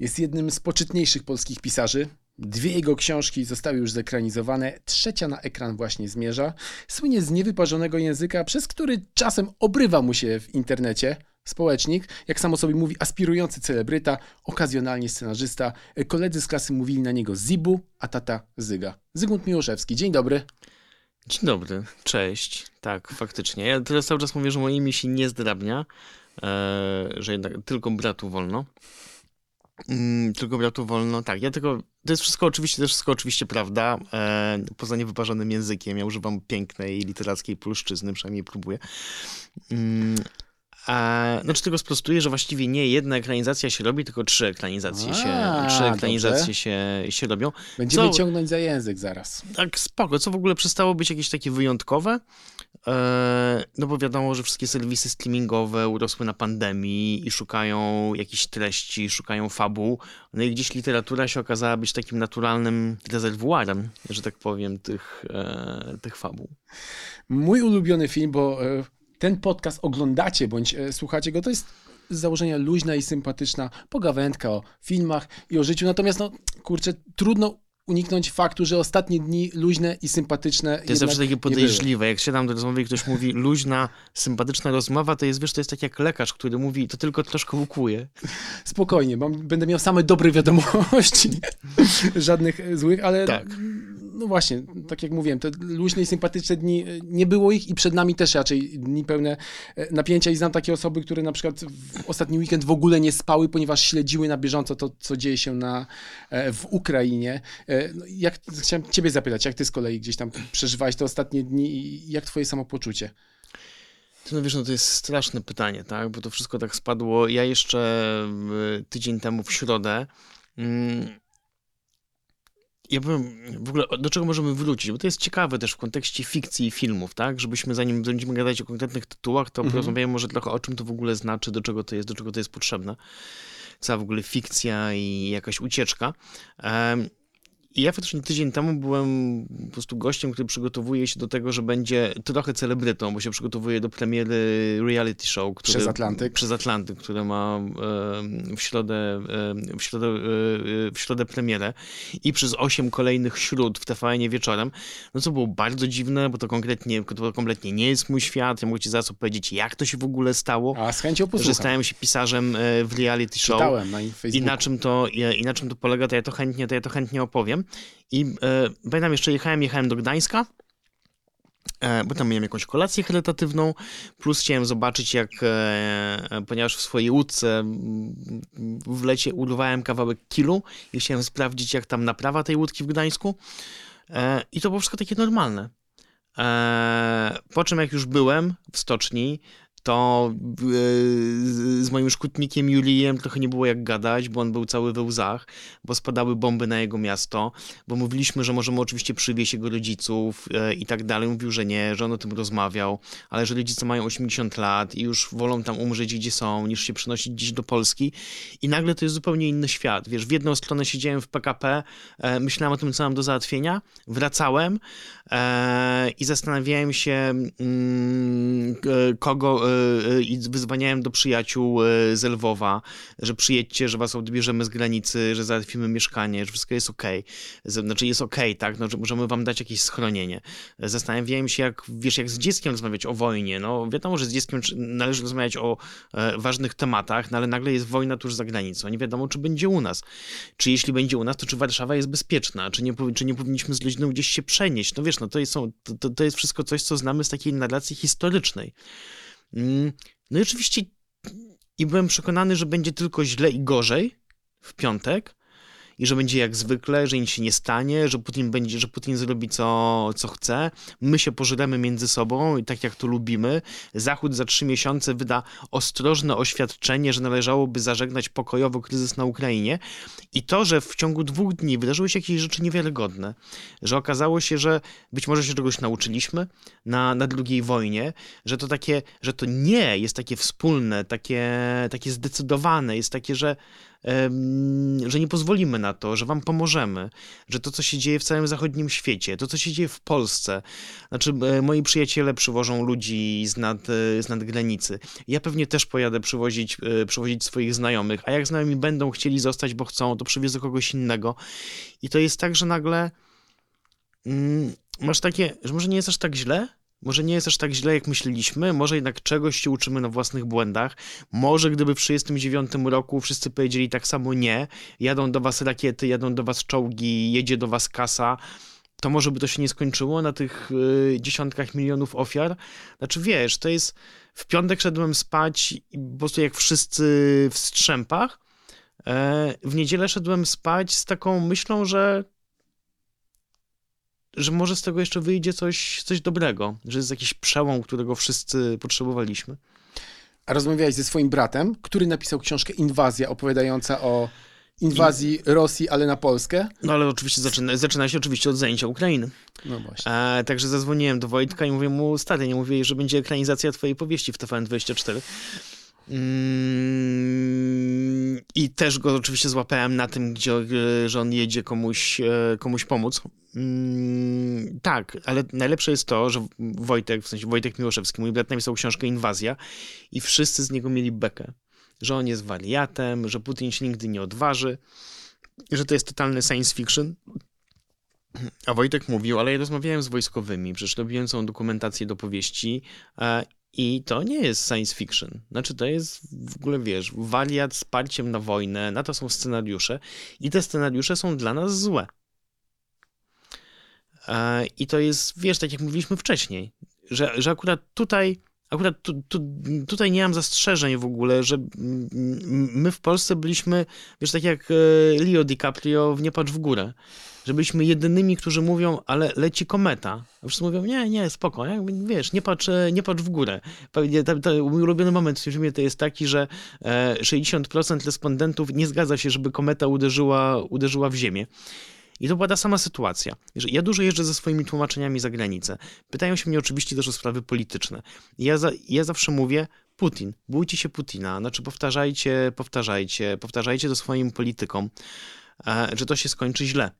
Jest jednym z poczytniejszych polskich pisarzy. Dwie jego książki zostały już zekranizowane, trzecia na ekran właśnie zmierza. Słynie z niewyparzonego języka, przez który czasem obrywa mu się w internecie. Społecznik, jak samo sobie mówi, aspirujący celebryta, okazjonalnie scenarzysta. Koledzy z klasy mówili na niego Zibu, a tata Zyga. Zygmunt Miłoszewski, dzień dobry. Dzień dobry, cześć. Tak, faktycznie. Ja teraz cały czas mówię, że moje imię się nie zdrabnia, e, że jednak tylko bratu wolno. Mm, tylko bratu wolno, tak. Ja tylko, to jest wszystko oczywiście, to jest wszystko oczywiście prawda, e, poza niewyparzonym językiem. Ja używam pięknej literackiej polszczyzny, przynajmniej próbuję. Mm, a, znaczy tylko sprostuję, że właściwie nie jedna ekranizacja się robi, tylko trzy ekranizacje, A, się, trzy ekranizacje dobrze. się, się robią. Będziemy Co- ciągnąć za język zaraz. Tak, spoko. Co w ogóle przestało być jakieś takie wyjątkowe? E, no bo wiadomo, że wszystkie serwisy streamingowe urosły na pandemii i szukają jakichś treści, szukają fabuł. No i gdzieś literatura się okazała być takim naturalnym rezerwuarem, że tak powiem, tych, e, tych fabuł. Mój ulubiony film, bo e, ten podcast oglądacie bądź słuchacie go, to jest z założenia luźna i sympatyczna pogawędka o filmach i o życiu. Natomiast, no kurczę, trudno uniknąć faktu, że ostatnie dni luźne i sympatyczne. To jest zawsze takie podejrzliwe. Jak siadam do rozmowy i ktoś mówi luźna, sympatyczna rozmowa, to jest, wiesz, to jest tak jak lekarz, który mówi, to tylko troszkę łukuje. Spokojnie, mam, będę miał same dobre wiadomości, żadnych złych, ale Tak. No właśnie, tak jak mówiłem, te luźne i sympatyczne dni, e, nie było ich i przed nami też raczej dni pełne e, napięcia i znam takie osoby, które na przykład w ostatni weekend w ogóle nie spały, ponieważ śledziły na bieżąco to, co dzieje się na, e, w Ukrainie. No, jak, chciałem ciebie zapytać, jak ty z kolei gdzieś tam przeżywałeś te ostatnie dni i jak twoje samopoczucie? No wiesz, no to jest straszne pytanie, tak? Bo to wszystko tak spadło. Ja jeszcze tydzień temu w środę. Mm, ja byłem, w ogóle do czego możemy wrócić, bo to jest ciekawe też w kontekście fikcji i filmów, tak? Żebyśmy zanim będziemy gadać o konkretnych tytułach, to Mhm. porozmawiamy może trochę o czym to w ogóle znaczy, do czego to jest, do czego to jest potrzebne. Cała w ogóle fikcja i jakaś ucieczka. Em, i ja faktycznie tydzień temu byłem po prostu gościem, który przygotowuje się do tego, że będzie trochę celebrytą, bo się przygotowuje do premiery reality show. Który, Przez Atlantyk. Przez Atlantyk, które ma em, w środę, em, w, środę, e, e, w środę premierę i przez osiem kolejnych śród w TVN wieczorem, no co było bardzo dziwne, bo to konkretnie, to kompletnie nie jest mój świat. Ja mogę ci zaraz opowiedzieć, jak to się w ogóle stało, A z chęcią że posłucham. stałem się pisarzem e, w reality show. Czytałem na I Facebooku. na, czym to, i na czym to polega, to ja to chętnie, to ja to chętnie opowiem. I e, pamiętam jeszcze jechałem, jechałem do Gdańska, e, bo tam miałem jakąś kolację charytatywną, plus chciałem zobaczyć jak, e, e, ponieważ w swojej łódce w lecie urwałem kawałek kilu i chciałem sprawdzić jak tam naprawa tej łódki w Gdańsku. E, I to było wszystko takie normalne. E, po czym jak już byłem w stoczni, to e, z- moim szkutnikiem Julijem trochę nie było jak gadać, bo on był cały we łzach, bo spadały bomby na jego miasto, bo mówiliśmy, że możemy oczywiście przywieźć jego rodziców e, i tak dalej. Mówił, że nie, że on o tym rozmawiał, ale że rodzice mają 80 lat i już wolą tam umrzeć, gdzie są, niż się przynosić gdzieś do Polski. I nagle to jest zupełnie inny świat. Wiesz, w jedną stronę siedziałem w PKP, e, myślałem o tym, co mam do załatwienia, wracałem i zastanawiałem się, mm, kogo e, e, i wyzwaniałem do przyjaciół e, z Lwowa, że przyjedźcie, że was odbierzemy z granicy, że załatwimy mieszkanie, że wszystko jest. Z- Znaczy jest okej, tak, no, że możemy wam dać jakieś schronienie. Zastanawiałem się, jak, wiesz, jak z dzieckiem rozmawiać o wojnie. No wiadomo, że z dzieckiem należy rozmawiać o ważnych tematach, no ale nagle jest wojna tuż za granicą. Nie wiadomo, czy będzie u nas. Czy jeśli będzie u nas, to czy Warszawa jest bezpieczna? Czy nie, czy nie powinniśmy z ludźmi gdzieś się przenieść? No wiesz, no to są, to, to jest wszystko coś, co znamy z takiej narracji historycznej. Mm, No i oczywiście i byłem przekonany, że będzie tylko źle i gorzej w piątek i że będzie jak zwykle, że nic się nie stanie, że Putin będzie, że Putin zrobi co, co chce, my się pożremy między sobą i tak jak to lubimy. Zachód za trzy miesiące wyda ostrożne oświadczenie, że należałoby zażegnać pokojowo kryzys na Ukrainie. I to, że w ciągu dwóch dni wydarzyły się jakieś rzeczy niewiarygodne, że okazało się, że być może się czegoś nauczyliśmy na, na drugiej wojnie, że to takie, że to nie jest takie wspólne, takie, takie zdecydowane, jest takie, że że nie pozwolimy na to, że wam pomożemy, że to, co się dzieje w całym zachodnim świecie, to, co się dzieje w Polsce, znaczy e, moi przyjaciele przywożą ludzi z, nad, z nadgranicy. Ja pewnie też pojadę przywozić, przywozić swoich znajomych, a jak znajomi będą chcieli zostać, bo chcą, to przywiozę kogoś innego. I to jest tak, że nagle mm, masz takie, że może nie jest aż tak źle, może nie jest aż tak źle, jak myśleliśmy, może jednak czegoś się uczymy na własnych błędach. Może gdyby w 1939 roku wszyscy powiedzieli tak samo nie, jadą do was rakiety, jadą do was czołgi, jedzie do was kasa, to może by to się nie skończyło na tych y, dziesiątkach milionów ofiar. Znaczy wiesz, to jest, w piątek szedłem spać i po prostu jak wszyscy w strzępach, e, w niedzielę szedłem spać z taką myślą, że że może z tego jeszcze wyjdzie coś, coś dobrego, że jest jakiś przełom, którego wszyscy potrzebowaliśmy. A rozmawiałeś ze swoim bratem, który napisał książkę Inwazja, opowiadająca o inwazji. Rosji, ale na Polskę. No ale oczywiście zaczyna, zaczyna się oczywiście od zajęcia Ukrainy. No właśnie. E, także zadzwoniłem do Wojtka i mówię mu, stary, nie mówię, że będzie ekranizacja twojej powieści w TVN24. Mm, I też go oczywiście złapałem na tym, gdzie, e, że on jedzie komuś, e, komuś pomóc. Mm, tak, ale najlepsze jest to, że Wojtek, w sensie Wojtek Miłoszewski, mój brat napisał książkę Inwazja i wszyscy z niego mieli bekę. Że on jest wariatem, że Putin się nigdy nie odważy, że to jest totalny science fiction. A Wojtek mówił, ale ja rozmawiałem z wojskowymi, przecież robiłem całą dokumentację do powieści e, i to nie jest science fiction. Znaczy, to jest w ogóle, wiesz, wariat z parciem na wojnę, na to są scenariusze i te scenariusze są dla nas złe. E, I to jest, wiesz, tak jak mówiliśmy wcześniej, że, że akurat tutaj, akurat tu, tu, tutaj nie mam zastrzeżeń w ogóle, że my w Polsce byliśmy, wiesz, tak jak e, Leo DiCaprio w Nie patrz w górę, że byliśmy jedynymi, którzy mówią, ale leci kometa. A wszyscy mówią, nie, nie, spoko, wiesz, nie patrz, e, nie patrz w górę. Mój ulubiony moment w filmie to jest taki, że 60% respondentów nie zgadza się, żeby kometa uderzyła, uderzyła w ziemię. I to była ta sama sytuacja. Ja dużo jeżdżę ze swoimi tłumaczeniami za granicę. Pytają się mnie oczywiście też o sprawy polityczne. Ja, za, ja zawsze mówię, Putin, bójcie się Putina, znaczy powtarzajcie, powtarzajcie, powtarzajcie to swoim politykom, e, że to się skończy źle.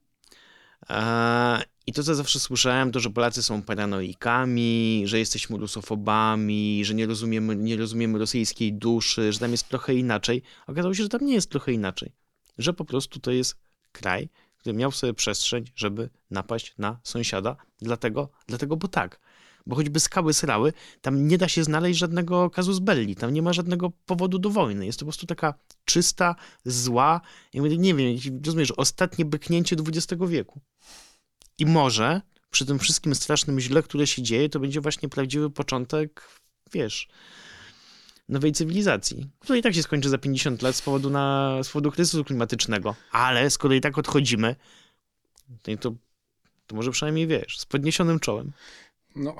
E, I to, co zawsze słyszałem, to, że Polacy są paranoikami, że jesteśmy rusofobami, że nie rozumiemy, nie rozumiemy rosyjskiej duszy, że tam jest trochę inaczej. Okazało się, że tam nie jest trochę inaczej. Że po prostu to jest kraj, który miał sobie przestrzeń, żeby napaść na sąsiada, dlatego, dlatego bo tak. Bo choćby skały srały, tam nie da się znaleźć żadnego kazus belli, tam nie ma żadnego powodu do wojny. Jest to po prostu taka czysta, zła, nie wiem, rozumiesz, ostatnie byknięcie XX wieku. I może przy tym wszystkim strasznym źle, które się dzieje, to będzie właśnie prawdziwy początek, wiesz, nowej cywilizacji, która i tak się skończy za 50 lat z powodu, na, z powodu kryzysu klimatycznego. Ale skoro i tak odchodzimy, to, to może przynajmniej wiesz, z podniesionym czołem. No,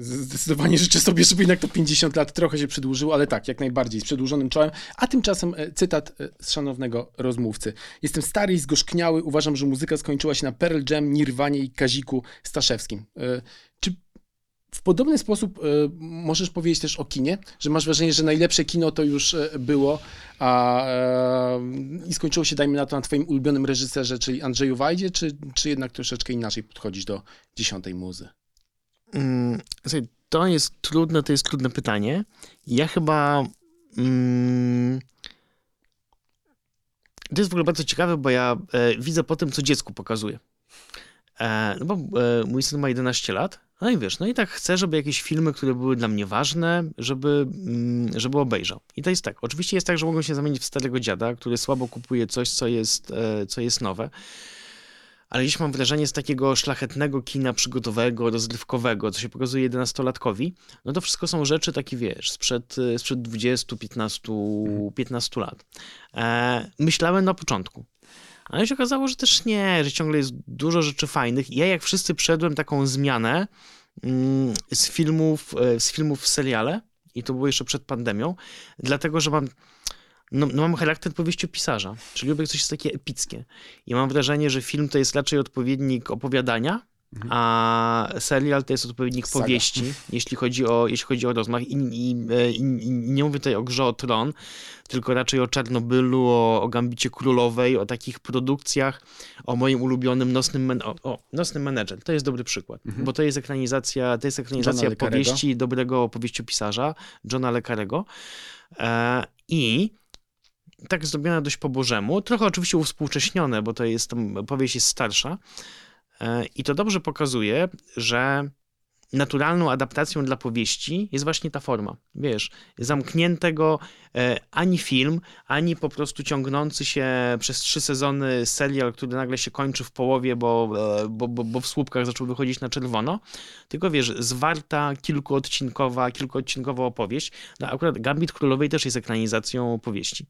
zdecydowanie życzę sobie, żeby jednak to 50 lat trochę się przedłużyło, ale tak, jak najbardziej, z przedłużonym czołem. A tymczasem e, cytat e, z szanownego rozmówcy. Jestem stary i zgorzkniały, uważam, że muzyka skończyła się na Pearl Jam, Nirwanie i Kaziku Staszewskim. E, czy w podobny sposób y, możesz powiedzieć też o kinie, że masz wrażenie, że najlepsze kino to już y, było a, y, i skończyło się, dajmy na to, na twoim ulubionym reżyserze, czyli Andrzeju Wajdzie, czy, czy jednak troszeczkę inaczej podchodzisz do dziesiątej muzy? Mm, to jest trudne, to jest trudne pytanie. Ja chyba... Mm, to jest w ogóle bardzo ciekawe, bo ja e, widzę po tym, co dziecku pokazuje. E, no bo e, mój syn ma 11 lat no i wiesz, no i tak chcę, żeby jakieś filmy, które były dla mnie ważne, żeby, mm, żeby obejrzał. I to jest tak. Oczywiście jest tak, że mogą się zamienić w starego dziada, który słabo kupuje coś, co jest, e, co jest nowe. Ale dziś mam wrażenie z takiego szlachetnego kina przygotowego, rozrywkowego, co się pokazuje 11-latkowi, no to wszystko są rzeczy takie, wiesz, sprzed, e, sprzed 20, 15, 15 lat. E, myślałem na początku, ale się okazało, że też nie, że ciągle jest dużo rzeczy fajnych. Ja jak wszyscy przeszedłem taką zmianę mm, z filmów, e, z filmów w seriale, i to było jeszcze przed pandemią, dlatego, że mam no, no mam charakter powieściopisarza, czyli lubię coś takie epickie. I mam wrażenie, że film to jest raczej odpowiednik opowiadania a serial to jest odpowiednik Saga. powieści, jeśli chodzi o, jeśli chodzi o rozmach. I, i, i, I nie mówię tutaj o grze o tron, tylko raczej o Czarnobylu, o, o Gambicie Królowej, o takich produkcjach, o moim ulubionym Nocnym, Men- o, o, Nocnym Menedżer. To jest dobry przykład, bo to jest ekranizacja, to jest ekranizacja Johna powieści dobrego powieściopisarza, Johna Le Carrego. E, I tak zrobione dość po bożemu, trochę oczywiście uwspółcześnione, bo to jest, tam powieść jest starsza. E, I to dobrze pokazuje, że naturalną adaptacją dla powieści jest właśnie ta forma. Wiesz, zamkniętego e, ani film, ani po prostu ciągnący się przez trzy sezony serial, który nagle się kończy w połowie, bo, e, bo, bo, bo w słupkach zaczął wychodzić na czerwono, tylko wiesz, zwarta, kilkuodcinkowa, kilkuodcinkowa opowieść. No akurat Gambit Królowej też jest ekranizacją powieści.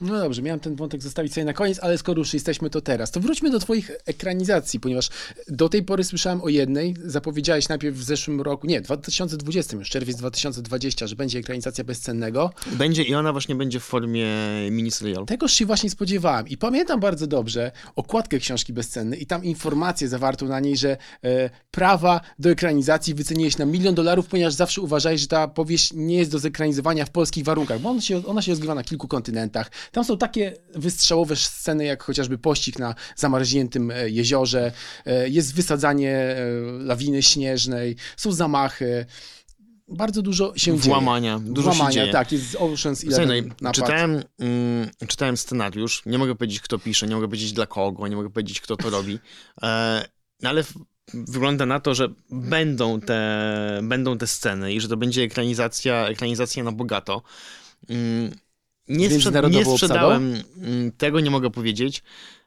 No dobrze, miałem ten wątek zostawić sobie na koniec, ale skoro już jesteśmy to teraz, to wróćmy do twoich ekranizacji, ponieważ do tej pory słyszałem o jednej, zapowiedziałeś najpierw w zeszłym roku, nie, w 2020 już, czerwiec 2020, że będzie ekranizacja bezcennego. Będzie i ona właśnie będzie w formie miniserialu. Tegoż się właśnie spodziewałem i pamiętam bardzo dobrze okładkę książki bezcennej i tam informację zawartą na niej, że e, prawa do ekranizacji wyceniłeś na milion dolarów, ponieważ zawsze uważałeś, że ta powieść nie jest do zekranizowania w polskich warunkach, bo ona się, ona się rozgrywa na kilku kontynentach. Tam są takie wystrzałowe sceny, jak chociażby pościg na zamarzniętym e, jeziorze, e, jest wysadzanie e, lawiny śnieżnej, są zamachy. Bardzo dużo się dzieje. Włamania, dużo się Włamania, dzieje. tak, jest Ocean's Słuchaj, no Eleven czytałem, mm, czytałem scenariusz, nie mogę powiedzieć, kto pisze, nie mogę powiedzieć dla kogo, nie mogę powiedzieć, kto to robi, e, no ale w, wygląda na to, że będą te, będą te sceny i że to będzie ekranizacja, ekranizacja na bogato. Mm, nie, sprzed, nie sprzedałem mm, tego, nie mogę powiedzieć.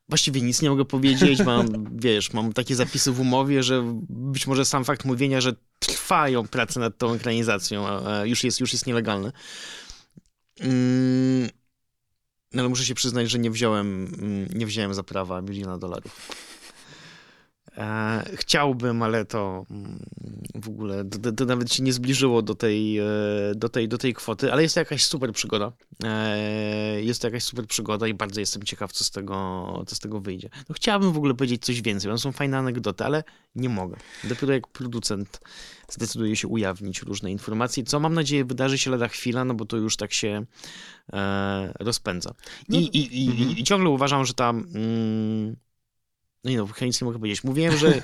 Właściwie nic nie mogę powiedzieć, mam, wiesz, mam takie zapisy w umowie, że być może sam fakt mówienia, że trwają prace nad tą ekranizacją, a- już jest, już jest nielegalny. Mm, no ale muszę się przyznać, że nie wziąłem, mm, nie wziąłem za prawa miliona dolarów. E, chciałbym, ale to mm, w ogóle to, to, nawet się nie zbliżyło do tej, e, do, tej, do tej kwoty, ale jest to jakaś super przygoda. E, jest to jakaś super przygoda i bardzo jestem ciekaw, co z tego, co z tego wyjdzie. No, chciałbym w ogóle powiedzieć coś więcej, bo są fajne anegdoty, ale nie mogę. Dopiero jak producent zdecyduje się ujawnić różne informacje, co mam nadzieję wydarzy się lada chwila, no bo to już tak się rozpędza. I, No, i, i, i, I ciągle uważam, że ta... Mm, no nie no, nic nie mogę powiedzieć. Mówiłem, że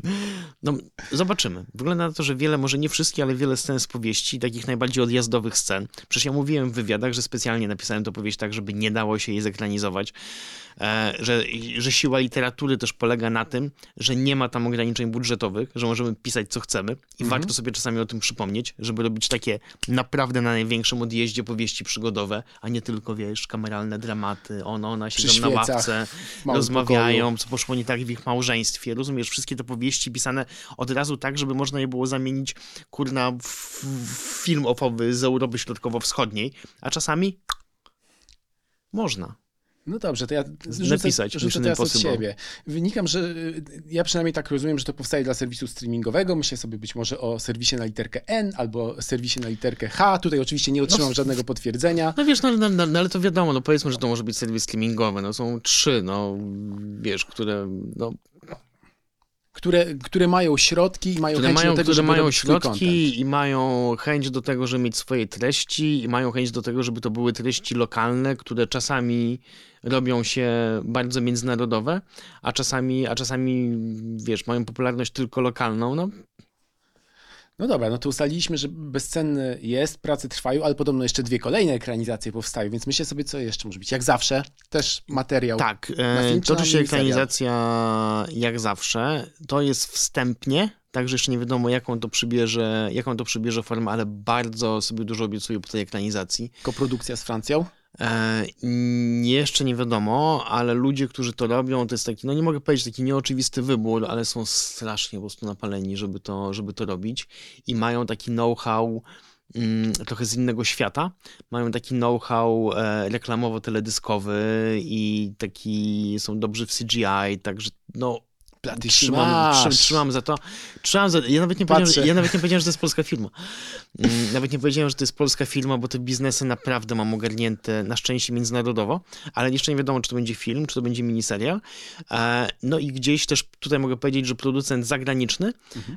no, zobaczymy. Wygląda na to, że wiele, może nie wszystkie, ale wiele scen z powieści, takich najbardziej odjazdowych scen. Przecież ja mówiłem w wywiadach, że specjalnie napisałem tę powieść tak, żeby nie dało się jej zekranizować. E, że, że siła literatury też polega na tym, że nie ma tam ograniczeń budżetowych, że możemy pisać co chcemy i warto sobie czasami o tym przypomnieć, żeby robić takie naprawdę na największym odjeździe powieści przygodowe, a nie tylko, wiesz, kameralne dramaty, ona, ona siedzą na ławce, rozmawiają, co poszło nie tak w ich małżeństwie, rozumiesz, wszystkie te powieści pisane od razu tak, żeby można je było zamienić, kurna, w, w film ofowy z Europy Środkowo-Wschodniej, a czasami można. No dobrze, to ja rzucę, Napisać rzucę teraz od siebie. Wynikam, że y, ja przynajmniej tak rozumiem, że to powstaje dla serwisu streamingowego. Myślę sobie być może o serwisie na literkę N albo serwisie na literkę H. Tutaj oczywiście nie otrzymam żadnego potwierdzenia. No wiesz, no, no, no, no ale to wiadomo, no powiedzmy, że to może być serwis streamingowy, no są trzy, no wiesz, które, no, Które, które mają środki i mają które chęć mają, do tego, które mają środki i mają chęć do tego, żeby mieć swoje treści i mają chęć do tego, żeby to były treści lokalne, które czasami robią się bardzo międzynarodowe, a czasami, a czasami, wiesz, mają popularność tylko lokalną, no No dobra, no to ustaliliśmy, że bezcenny jest, prace trwają, ale podobno jeszcze dwie kolejne ekranizacje powstają, więc myślę sobie, co jeszcze może być. Jak zawsze, też materiał. Tak, e, toczy się ekranizacja jak zawsze. To jest wstępnie, także jeszcze nie wiadomo, jaką to przybierze, jaką to przybierze formę, ale bardzo sobie dużo obiecuję po tej ekranizacji. Koprodukcja z Francją. E, jeszcze nie wiadomo, ale ludzie, którzy to robią, to jest taki, no nie mogę powiedzieć, taki nieoczywisty wybór, ale są strasznie po prostu napaleni, żeby to, żeby to robić i mają taki know-how mm, trochę z innego świata. Mają taki know-how e, reklamowo-teledyskowy i taki są dobrzy w CGI, także no Platy trzymam, masz. trzym, trzymam za to. Trzymam za, ja, nawet nie powiedziałem, że, ja nawet nie powiedziałem, że to jest polska firma. Mm, Nawet nie powiedziałem, że to jest polska firma, bo te biznesy naprawdę mam ogarnięte na szczęście międzynarodowo, ale jeszcze nie wiadomo, czy to będzie film, czy to będzie miniserial. E, No i gdzieś też tutaj mogę powiedzieć, że producent zagraniczny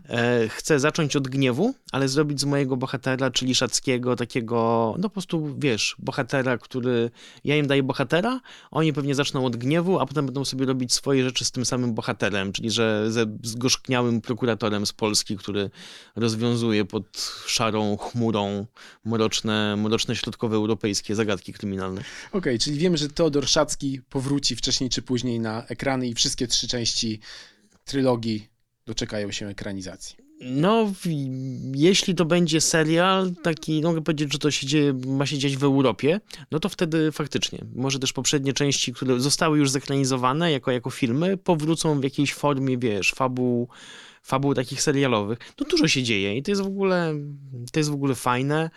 e, chce zacząć od gniewu, ale zrobić z mojego bohatera, czyli Szackiego, takiego, no po prostu, wiesz, bohatera, który, ja im daję bohatera, oni pewnie zaczną od gniewu, a potem będą sobie robić swoje rzeczy z tym samym bohaterem, czyli że ze zgorzkniałym prokuratorem z Polski, który rozwiązuje pod szarą chmurą mroczne, mroczne środkowoeuropejskie zagadki kryminalne. Okej, czyli wiemy, że Teodor Szacki powróci wcześniej czy później na ekrany i wszystkie trzy części trylogii doczekają się ekranizacji. No, jeśli to będzie serial, taki, mogę powiedzieć, że to się dzieje, ma się dziać w Europie, no to wtedy faktycznie. Może też poprzednie części, które zostały już zekranizowane jako, jako filmy, powrócą w jakiejś formie, wiesz, fabuł, fabuł takich serialowych. No dużo się dzieje i to jest w ogóle, to jest w ogóle fajne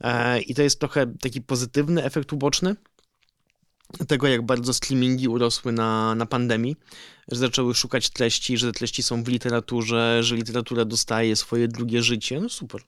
e, i to jest trochę taki pozytywny efekt uboczny tego, jak bardzo streamingi urosły na, na pandemii, że zaczęły szukać treści, że te treści są w literaturze, że literatura dostaje swoje drugie życie. No super.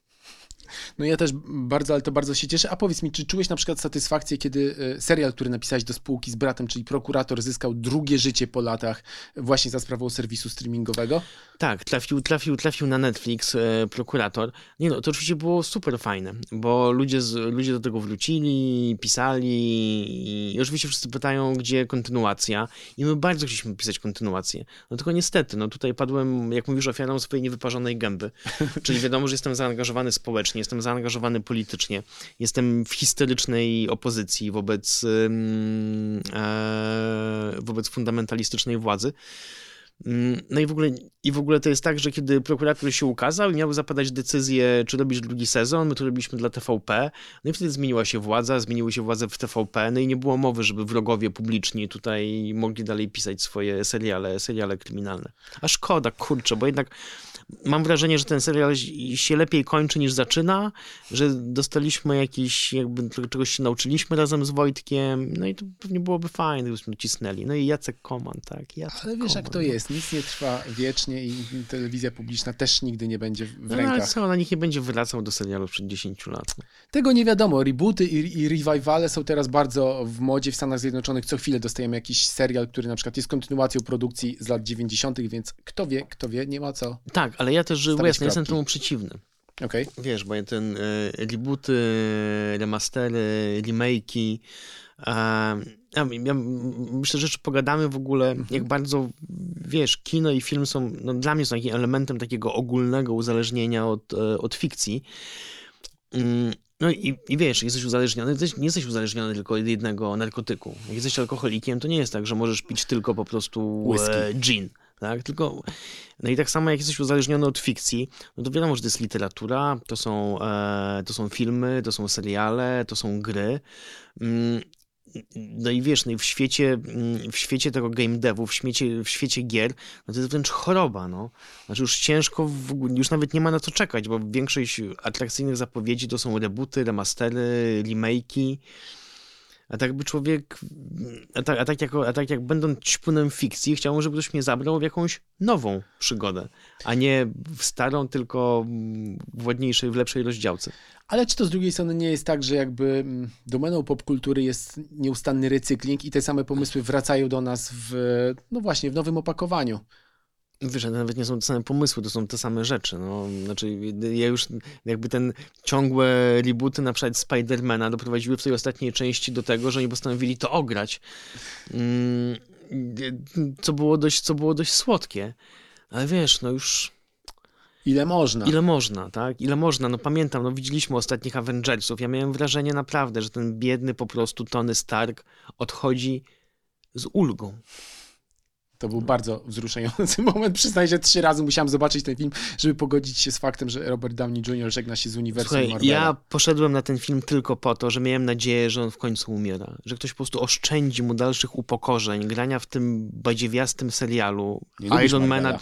No ja też bardzo, ale to bardzo się cieszę. A powiedz mi, czy czułeś na przykład satysfakcję, kiedy e, serial, który napisałeś do spółki z bratem, czyli Prokurator, zyskał drugie życie po latach właśnie za sprawą serwisu streamingowego? Tak, trafił, trafił, trafił na Netflix e, prokurator. Nie no, to oczywiście było super fajne, bo ludzie, z, ludzie do tego wrócili, pisali i oczywiście wszyscy pytają, gdzie kontynuacja i my bardzo chcieliśmy pisać kontynuację. No tylko niestety, no tutaj padłem, jak mówisz, ofiarą swojej niewyparzonej gęby. Czyli wiadomo, że jestem zaangażowany społecznie, jestem zaangażowany politycznie, jestem w historycznej opozycji wobec, e, wobec fundamentalistycznej władzy. Mm, No i w, ogóle, i w ogóle to jest tak, że kiedy prokurator się ukazał i miały zapadać decyzje, czy robisz drugi sezon, my to robiliśmy dla TVP, no i wtedy zmieniła się władza, zmieniły się władze w TVP, no i nie było mowy, żeby wrogowie publiczni tutaj mogli dalej pisać swoje seriale, seriale kryminalne. A szkoda, kurczę, bo jednak mam wrażenie, że ten serial się lepiej kończy niż zaczyna, że dostaliśmy jakiś, jakby czegoś się nauczyliśmy razem z Wojtkiem, no i to pewnie byłoby fajne, gdybyśmy cisnęli. No i Jacek Koman, tak, Jacek Ale wiesz, jak Koman, to no. jest. Nic nie trwa wiecznie i telewizja publiczna też nigdy nie będzie w No ale rękach. co, na nich nie będzie wracał do serialu sprzed 10 lat. no. Tego nie wiadomo. Rebooty i, i revivale są teraz bardzo w modzie w Stanach Zjednoczonych. Co chwilę dostajemy jakiś serial, który na przykład jest kontynuacją produkcji z lat 90., więc kto wie, kto wie, nie ma co. Tak, ale ja też, że jasne, jestem temu przeciwny. Okej. Wiesz, bo ten e, rebooty, remastery, remake'i, e, ja, ja myślę, że jeszcze pogadamy w ogóle, jak bardzo, wiesz, kino i film są, no, dla mnie są takim elementem takiego ogólnego uzależnienia od, e, od fikcji. Mm, No i, i wiesz, jesteś uzależniony, jesteś, nie jesteś uzależniony tylko od jednego narkotyku. Jak jesteś alkoholikiem, to nie jest tak, że możesz pić tylko po prostu Whisky. e, gin, tak? Tylko, no i tak samo jak jesteś uzależniony od fikcji, no to wiadomo, że to jest literatura, to są, e, to są filmy, to są seriale, to są gry. Mm, No i wiesz, no i w świecie, mm, w świecie tego game devu, w świecie, w świecie gier, no to jest wręcz choroba, no. Znaczy już ciężko, w, już nawet nie ma na co czekać, bo większość atrakcyjnych zapowiedzi to są rebooty, remastery, remake'i. A tak by człowiek, a tak, a tak, jako, a tak jak będąc ćpunem fikcji, chciałbym, żeby ktoś mnie zabrał w jakąś nową przygodę, a nie w starą, tylko w ładniejszej, w lepszej rozdziałce. Ale czy to z drugiej strony nie jest tak, że jakby mm, domeną popkultury jest nieustanny recykling i te same pomysły wracają do nas w, no właśnie, w nowym opakowaniu? Wiesz, to nawet nie są te same pomysły, to są te same rzeczy. No, znaczy, ja już jakby ten ciągłe rebooty na przykład Spidermana doprowadziły w tej ostatniej części do tego, że oni postanowili to ograć. Mm, Co było dość, co było dość słodkie. Ale wiesz, no już Ile można? ile można, tak? Ile można? No pamiętam, no widzieliśmy ostatnich Avengersów. Ja miałem wrażenie naprawdę, że ten biedny po prostu Tony Stark odchodzi z ulgą. To był bardzo wzruszający moment. Przyznaję, że trzy razy musiałem zobaczyć ten film, żeby pogodzić się z faktem, że Robert Downey Jr. żegna się z uniwersum Słuchaj, Marvela. ja poszedłem na ten film tylko po to, że miałem nadzieję, że on w końcu umiera. Że ktoś po prostu oszczędzi mu dalszych upokorzeń, grania w tym badziewiastym serialu Nie Iron Mana.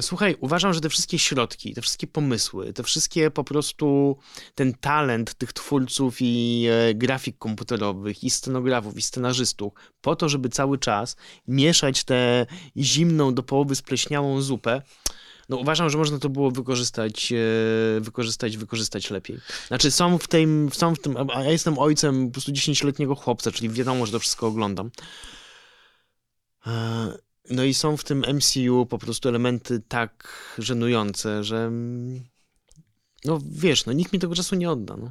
Słuchaj, uważam, że te wszystkie środki, te wszystkie pomysły, te wszystkie po prostu ten talent tych twórców i e, grafik komputerowych, i scenografów, i scenarzystów, po to, żeby cały czas mieszać tę zimną do połowy spleśniałą zupę, no uważam, że można to było wykorzystać, e, wykorzystać, wykorzystać lepiej. Znaczy są w tym, są w tym, a ja jestem ojcem po prostu 10-letniego chłopca, czyli wiadomo, że to wszystko oglądam. No i są w tym MCU po prostu elementy tak żenujące, że no wiesz, no nikt mi tego czasu nie odda. No.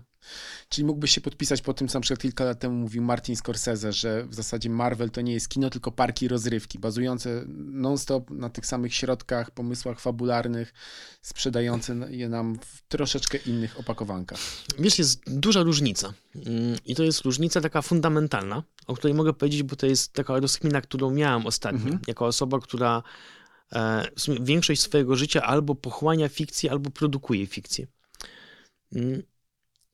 Czyli mógłbyś się podpisać po tym, co na przykład kilka lat temu mówił Martin Scorsese, że w zasadzie Marvel to nie jest kino, tylko parki rozrywki, bazujące non-stop na tych samych środkach, pomysłach fabularnych, sprzedające je nam w troszeczkę innych opakowankach. Wiesz, jest duża różnica. Mm, I to jest różnica taka fundamentalna, o której mogę powiedzieć, bo to jest taka rozkmina, którą miałam ostatnio, mhm. jako osoba, która e, większość swojego życia albo pochłania fikcję, albo produkuje fikcję.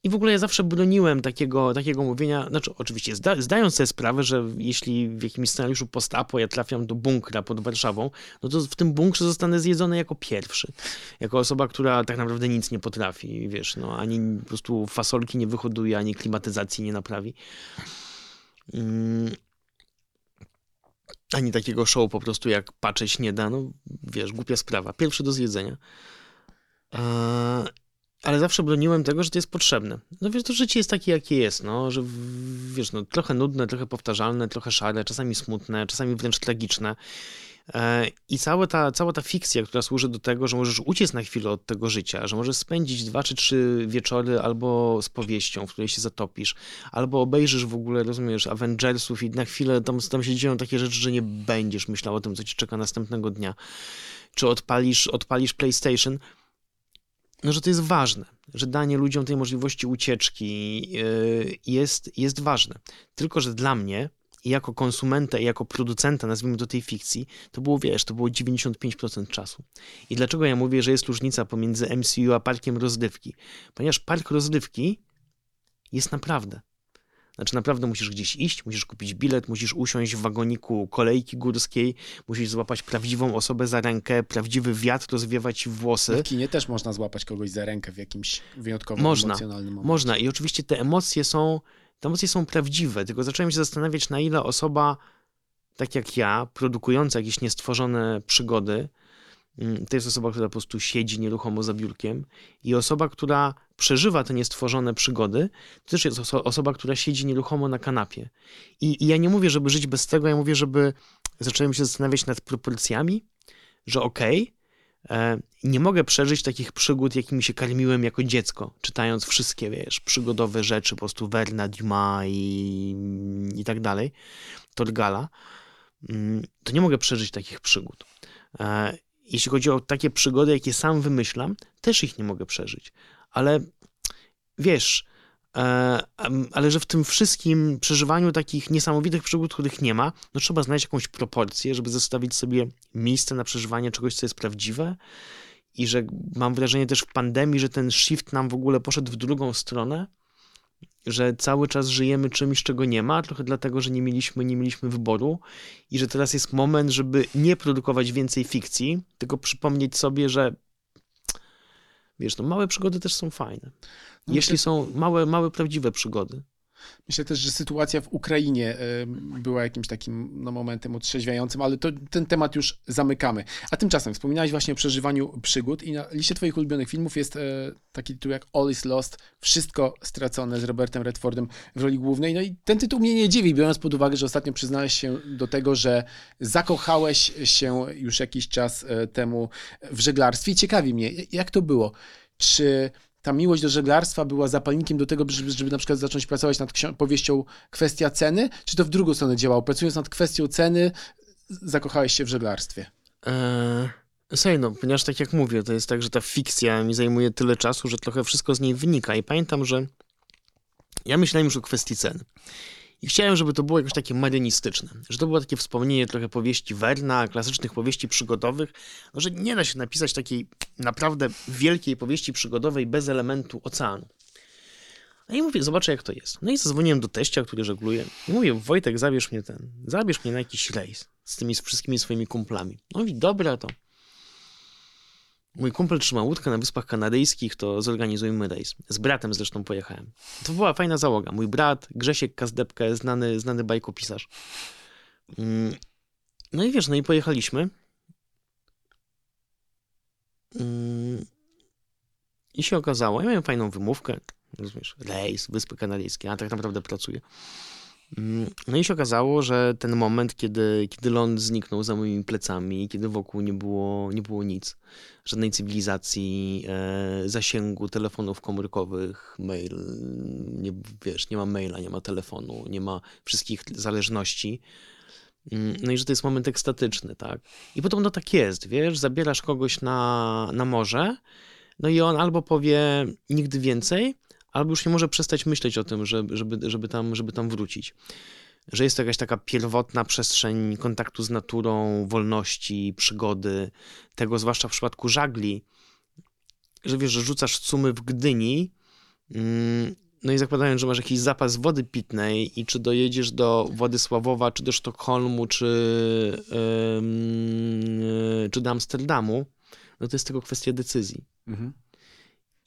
I w ogóle ja zawsze broniłem takiego, takiego mówienia, znaczy oczywiście zda, zdając sobie sprawę, że jeśli w jakimś scenariuszu postapo ja trafiam do bunkra pod Warszawą, no to w tym bunkrze zostanę zjedzony jako pierwszy. Jako osoba, która tak naprawdę nic nie potrafi, wiesz, no ani po prostu fasolki nie wyhoduje, ani klimatyzacji nie naprawi. Mm. Ani takiego show po prostu jak patrzeć nie da, no wiesz, głupia sprawa. Pierwszy do zjedzenia. Eee, ale zawsze broniłem tego, że to jest potrzebne. No wiesz, to życie jest takie, jakie jest, no, że wiesz, no, trochę nudne, trochę powtarzalne, trochę szare, czasami smutne, czasami wręcz tragiczne. E, I cała ta, cała ta fikcja, która służy do tego, że możesz uciec na chwilę od tego życia, że możesz spędzić dwa czy trzy wieczory albo z powieścią, w której się zatopisz, albo obejrzysz w ogóle, rozumiesz, Avengersów i na chwilę tam, tam się dzieją takie rzeczy, że nie będziesz myślał o tym, co ci czeka następnego dnia. Czy odpalisz, odpalisz PlayStation, no, że to jest ważne, że danie ludziom tej możliwości ucieczki y, jest, jest ważne. Tylko, że dla mnie, jako konsumenta i jako producenta, nazwijmy to tej fikcji, to było, wiesz, to było 95% czasu. I dlaczego ja mówię, że jest różnica pomiędzy MCU a parkiem rozrywki? Ponieważ park rozrywki jest naprawdę znaczy naprawdę musisz gdzieś iść, musisz kupić bilet, musisz usiąść w wagoniku kolejki górskiej, musisz złapać prawdziwą osobę za rękę, prawdziwy wiatr rozwiewać włosy. W kinie też można złapać kogoś za rękę w jakimś wyjątkowym można, emocjonalnym momencie. Można i oczywiście te emocje są, te emocje są prawdziwe, tylko zacząłem się zastanawiać na ile osoba tak jak ja, produkująca jakieś niestworzone przygody, Mm, to jest osoba, która po prostu siedzi nieruchomo za biurkiem i osoba, która przeżywa te niestworzone przygody, to też jest oso osoba, która siedzi nieruchomo na kanapie. I, I, ja nie mówię, żeby żyć bez tego, ja mówię, żeby zacząłem się zastanawiać nad proporcjami, że okej, okay, e, nie mogę przeżyć takich przygód, jakimi się karmiłem jako dziecko, czytając wszystkie, wiesz, przygodowe rzeczy, po prostu Verna, Dumas i, i tak dalej, Torgala, mm, to nie mogę przeżyć takich przygód. E, jeśli chodzi o takie przygody, jakie sam wymyślam, też ich nie mogę przeżyć. Ale wiesz, e, ale że w tym wszystkim przeżywaniu takich niesamowitych przygód, których nie ma, no trzeba znaleźć jakąś proporcję, żeby zostawić sobie miejsce na przeżywanie czegoś, co jest prawdziwe. I że mam wrażenie też w pandemii, że ten shift nam w ogóle poszedł w drugą stronę, że cały czas żyjemy czymś, czego nie ma, trochę dlatego, że nie mieliśmy, nie mieliśmy wyboru i że teraz jest moment, żeby nie produkować więcej fikcji, tylko przypomnieć sobie, że wiesz, no małe przygody też są fajne. No Jeśli są małe, małe, prawdziwe przygody. Myślę też, że sytuacja w Ukrainie była jakimś takim no, momentem otrzeźwiającym, ale to, ten temat już zamykamy. A tymczasem wspominałeś właśnie o przeżywaniu przygód i na liście twoich ulubionych filmów jest e, taki tytuł jak All is Lost, Wszystko stracone z Robertem Redfordem w roli głównej. No i ten tytuł mnie nie dziwi, biorąc pod uwagę, że ostatnio przyznałeś się do tego, że zakochałeś się już jakiś czas e, temu w żeglarstwie. Ciekawi mnie, jak to było? Czy ta miłość do żeglarstwa była zapalnikiem do tego, żeby, żeby na przykład zacząć pracować nad powieścią Kwestia ceny, czy to w drugą stronę działało? Pracując nad kwestią ceny, zakochałeś się w żeglarstwie? Eee, no, ponieważ tak jak mówię, to jest tak, że ta fikcja mi zajmuje tyle czasu, że trochę wszystko z niej wynika i pamiętam, że ja myślałem już o kwestii ceny. I chciałem, żeby to było jakoś takie marynistyczne, że to było takie wspomnienie trochę powieści Werna, klasycznych powieści przygodowych, no, że nie da się napisać takiej naprawdę wielkiej powieści przygodowej bez elementu oceanu. No i mówię, zobaczę jak to jest. No i zadzwoniłem do teścia, który żegluje i mówię, Wojtek, zabierz mnie ten, zabierz mnie na jakiś rejs z tymi z wszystkimi swoimi kumplami. No i dobra to. Mój kumpel trzyma łódkę na Wyspach Kanadyjskich, to zorganizujmy rejs. Z bratem zresztą pojechałem. To była fajna załoga. Mój brat, Grzesiek Kazdepka, znany, znany bajkopisarz. Mm, no i wiesz, no i pojechaliśmy. Mm, I się okazało, ja miałem fajną wymówkę, rozumiesz, rejs, Wyspy Kanadyjskie, a tak naprawdę pracuję. Mm, no i się okazało, że ten moment, kiedy, kiedy ląd zniknął za moimi plecami, kiedy wokół nie było, nie było nic, żadnej cywilizacji, e, zasięgu telefonów komórkowych, mail, nie, wiesz, nie ma maila, nie ma telefonu, nie ma wszystkich zależności. Mm, No i że to jest moment ekstatyczny, tak? I podobno tak jest, wiesz, zabierasz kogoś na, na morze, no i on albo powie nigdy więcej, albo już nie może przestać myśleć o tym, żeby, żeby, żeby, tam, żeby tam wrócić. Że jest to jakaś taka pierwotna przestrzeń kontaktu z naturą, wolności, przygody, tego zwłaszcza w przypadku żagli, że wiesz, że rzucasz cumy w Gdyni, mm, no i zakładając, że masz jakiś zapas wody pitnej i czy dojedziesz do Władysławowa, czy do Sztokholmu, czy, ym, czy do Amsterdamu, no to jest tylko kwestia decyzji. Mhm.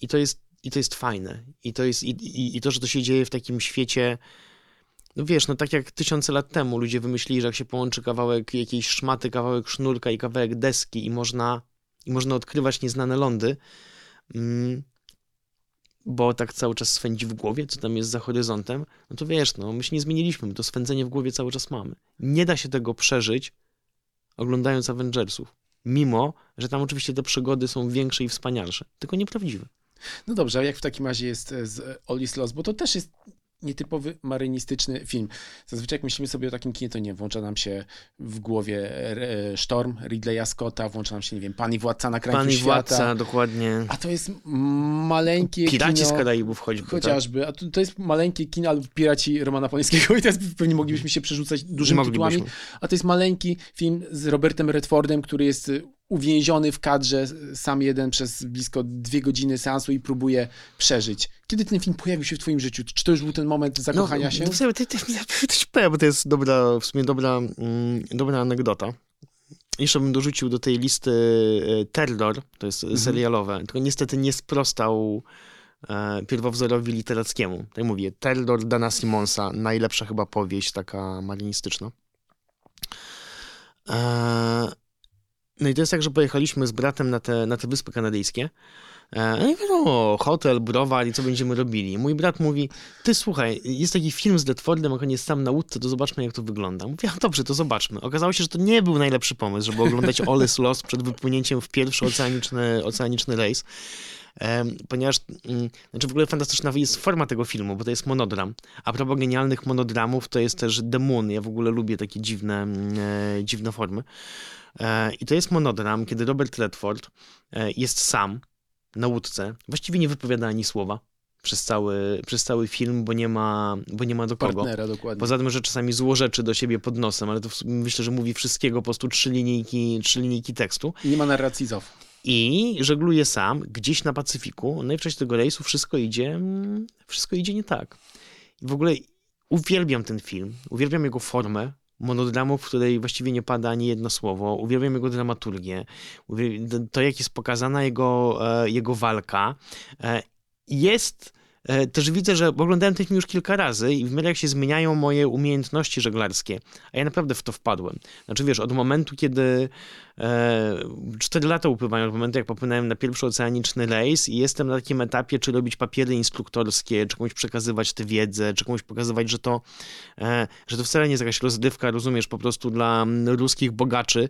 I to jest, i to jest fajne. I to, jest, i, i, I to, że to się dzieje w takim świecie, no wiesz, no tak jak tysiące lat temu ludzie wymyślili, że jak się połączy kawałek jakiejś szmaty, kawałek sznurka i kawałek deski i można, i można odkrywać nieznane lądy, mm, bo tak cały czas swędzi w głowie, co tam jest za horyzontem, no to wiesz, no my się nie zmieniliśmy, my to swędzenie w głowie cały czas mamy. Nie da się tego przeżyć oglądając Avengersów. Mimo, że tam oczywiście te przygody są większe i wspanialsze, tylko nieprawdziwe. No dobrze, a jak w takim razie jest e, z e, All is Lost? Bo to też jest nietypowy marynistyczny film. Zazwyczaj jak myślimy sobie o takim kinie, to nie włącza nam się w głowie e, Sztorm Ridleya Scotta, włącza nam się, nie wiem, Pan i Władca na krańcu Pan i świata. Władca, dokładnie. A to jest maleńkie Piraci kino... z Karaibów choćby. tak? Chociażby, a to, to jest maleńkie kino albo Piraci Romana Polańskiego i teraz pewnie moglibyśmy się przerzucać dużymi tytułami, a to jest maleńki film z Robertem Redfordem, który jest y, uwięziony w kadrze y, sam jeden przez blisko dwie godziny seansu i próbuje przeżyć. Kiedy ten film pojawił się w twoim życiu? Czy to już był ten moment zakochania się? No, w sumie, to ci powiem, bo to jest dobra, w sumie dobra, mm, dobra anegdota. Jeszcze bym dorzucił do tej listy e, Terror, to jest Mhm. serialowe, tylko niestety nie sprostał e, pierwowzorowi literackiemu. Tak mówię, Terror Dana Simonsa, najlepsza chyba powieść taka marynistyczna. E, no i to jest tak, że pojechaliśmy z bratem na te, na te Wyspy Kanadyjskie. E, No i wiadomo, hotel, browar i co będziemy robili. Mój brat mówi, ty słuchaj, jest taki film z Detfordem, jak on jest sam na łódce, to zobaczmy jak to wygląda. Mówię, a dobrze, to zobaczmy. Okazało się, że to nie był najlepszy pomysł, żeby oglądać All is Lost przed wypłynięciem w pierwszy oceaniczny, oceaniczny rejs. Ponieważ, mm, znaczy w ogóle fantastyczna jest forma tego filmu, bo to jest monodram. A propos genialnych monodramów, to jest też The Moon. Ja w ogóle lubię takie dziwne, mm, e, dziwne formy. E, I to jest monodram, kiedy Robert Redford e, jest sam na łódce, właściwie nie wypowiada ani słowa przez cały, przez cały film, bo nie ma, bo nie ma do kogo. Partnera, dokładnie. Poza tym, że czasami złożeczy do siebie pod nosem, ale to w myślę, że mówi wszystkiego, po prostu trzy linijki, trzy linijki tekstu. I nie ma narracji ZOF. I żegluje sam gdzieś na Pacyfiku. No i w czasie tego rejsu wszystko idzie, mm, wszystko idzie nie tak. I w ogóle uwielbiam ten film, uwielbiam jego formę monodramu, w której właściwie nie pada ani jedno słowo. Uwielbiam jego dramaturgię, to jak jest pokazana jego, e, jego walka. E, Jest też widzę, że oglądałem ten film już kilka razy i w miarę jak się zmieniają moje umiejętności żeglarskie, a ja naprawdę w to wpadłem. Znaczy wiesz, od momentu, kiedy e, 4 lata upływają, od momentu jak popłynąłem na pierwszy oceaniczny rejs i jestem na takim etapie, czy robić papiery instruktorskie, czy komuś przekazywać tę wiedzę, czy komuś pokazywać, że to, e, że to wcale nie jest jakaś rozrywka, rozumiesz, po prostu dla mm, ruskich bogaczy,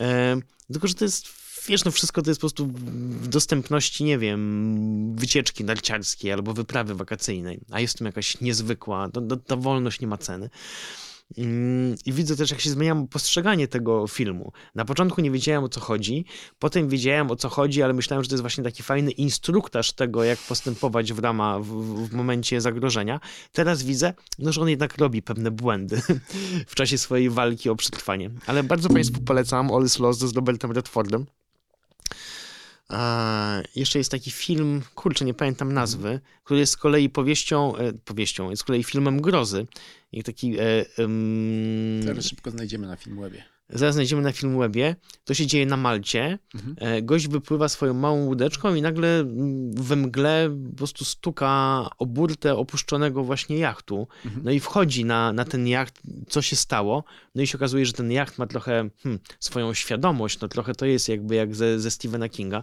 e, tylko, że to jest wiesz, no wszystko to jest po prostu w dostępności, nie wiem, wycieczki narciarskiej albo wyprawy wakacyjnej, a jest w tym jakaś niezwykła, to, ta wolność nie ma ceny. Mm, I widzę też, jak się zmienia postrzeganie tego filmu. Na początku nie wiedziałem o co chodzi, potem wiedziałem o co chodzi, ale myślałem, że to jest właśnie taki fajny instruktaż tego, jak postępować w ramach, w, w momencie zagrożenia. Teraz widzę, no, że on jednak robi pewne błędy w czasie swojej walki o przetrwanie. Ale bardzo Państwu polecam All is Lost z Robertem Redfordem. A, jeszcze jest taki film, kurczę, nie pamiętam nazwy, który jest z kolei powieścią, e, powieścią, jest z kolei filmem grozy. I taki, e, em, Teraz szybko znajdziemy na Filmwebie. Zaraz znajdziemy na Filmwebie, to się dzieje na Malcie. E, Gość wypływa swoją małą łódeczką i nagle we mgle po prostu stuka o burtę opuszczonego właśnie jachtu. No i wchodzi na, na ten jacht, co się stało. No i się okazuje, że ten jacht ma trochę hmm, swoją świadomość, no trochę to jest jakby jak ze, ze Stephena Kinga.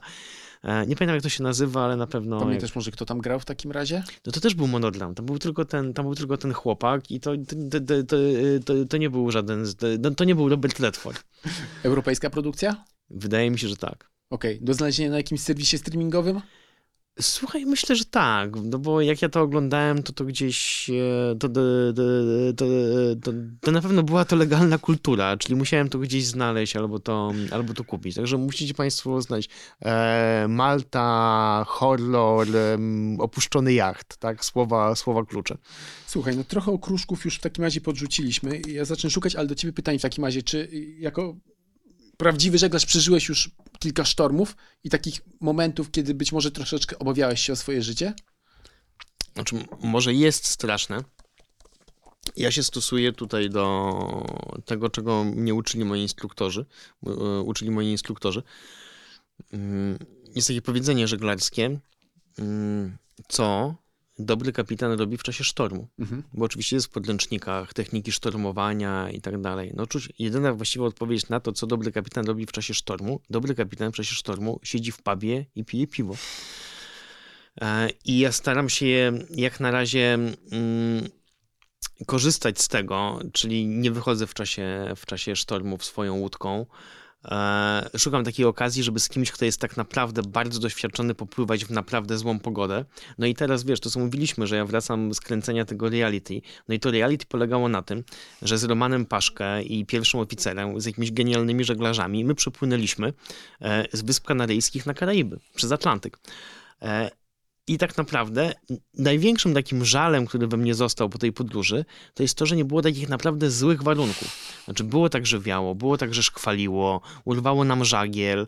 E, Nie pamiętam jak to się nazywa, ale na pewno... Pamiętasz może, kto tam grał w takim razie? No to też był monodram, tam był tylko ten, tam był tylko ten chłopak i to, to, to, to, to, nie był żaden, z- to, nie był Robert Redford. Europejska produkcja? Wydaje mi się, że tak. Okej, do znalezienia na jakimś serwisie streamingowym? Słuchaj, myślę, że tak, no bo jak ja to oglądałem, to to gdzieś, e, to, to, to, to, to, to na pewno była to legalna kultura, czyli musiałem to gdzieś znaleźć albo to, albo to kupić, także musicie Państwo znać e, Malta, horror, opuszczony jacht, tak, słowa, słowa klucze. Słuchaj, no trochę okruszków już w takim razie podrzuciliśmy. Ja zacznę szukać, ale do ciebie pytanie w takim razie, czy jako prawdziwy żeglarz przeżyłeś już kilka sztormów i takich momentów, kiedy być może troszeczkę obawiałeś się o swoje życie? Znaczy, może jest straszne. Ja się stosuję tutaj do tego, czego mnie uczyli moi instruktorzy. e, Uczyli moi instruktorzy. Mm, Jest takie powiedzenie żeglarskie, mm, co dobry kapitan robi w czasie sztormu. Mhm. Bo oczywiście jest w podręcznikach techniki sztormowania i tak dalej. No czuć, jedyna właściwa odpowiedź na to, co dobry kapitan robi w czasie sztormu, dobry kapitan w czasie sztormu siedzi w pubie i pije piwo. E, I ja staram się jak na razie mm, korzystać z tego, czyli nie wychodzę w czasie, w czasie sztormów swoją łódką. E, Szukam takiej okazji, żeby z kimś, kto jest tak naprawdę bardzo doświadczony, popływać w naprawdę złą pogodę. No i teraz wiesz, to co mówiliśmy, że ja wracam z kręcenia tego reality. No i to reality polegało na tym, że z Romanem Paszkę i pierwszym oficerem, z jakimiś genialnymi żeglarzami, my przepłynęliśmy e, z Wysp Kanaryjskich na Karaiby, przez Atlantyk. I tak naprawdę największym takim żalem, który we mnie został po tej podróży, to jest to, że nie było takich naprawdę złych warunków. Znaczy było tak, że wiało, było tak, że szkwaliło, urwało nam żagiel,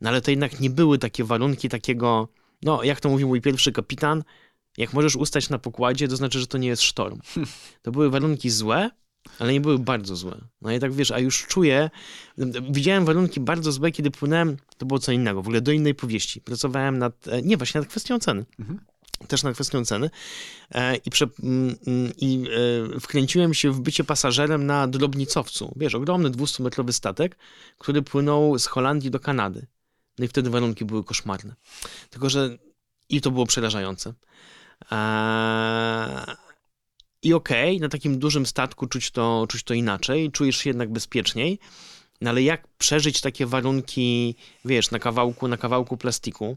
no ale to jednak nie były takie warunki takiego, no jak to mówił mój pierwszy kapitan, jak możesz ustać na pokładzie, to znaczy, że to nie jest sztorm. To były warunki złe, ale nie były bardzo złe. No i tak wiesz, a już czuję, widziałem warunki bardzo złe, kiedy płynąłem, to było co innego, w ogóle do innej powieści. Pracowałem nad, e, nie właśnie nad kwestią ceny. Też nad kwestią ceny e, i, prze, mm, mm, i e, wkręciłem się w bycie pasażerem na drobnicowcu. Wiesz, ogromny 200-metrowy statek, który płynął z Holandii do Kanady. No i wtedy warunki były koszmarne. Tylko, że i to było przerażające. Eee, I okej, na takim dużym statku czuć to, czuć to inaczej, czujesz się jednak bezpieczniej, no ale jak przeżyć takie warunki, wiesz, na kawałku, na kawałku plastiku?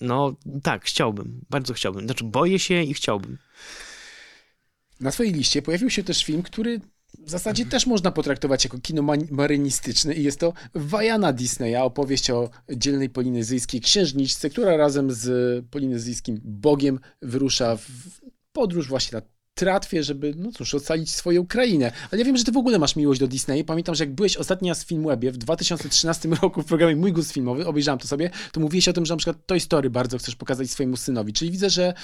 No tak, chciałbym, bardzo chciałbym. Znaczy boję się i chciałbym. Na twojej liście pojawił się też film, który w zasadzie też można potraktować jako kino ma- marynistyczne i jest to Wajana Disneya, opowieść o dzielnej polinezyjskiej księżniczce, która razem z polinezyjskim bogiem wyrusza w podróż właśnie na tratwie, żeby, no cóż, ocalić swoją krainę. Ale ja wiem, że ty w ogóle masz miłość do Disney. Pamiętam, że jak byłeś ostatni raz w Filmwebie w 2013 roku w programie Mój Gust Filmowy, obejrzałem to sobie, to mówiłeś o tym, że na przykład Toy Story bardzo chcesz pokazać swojemu synowi. Czyli widzę, że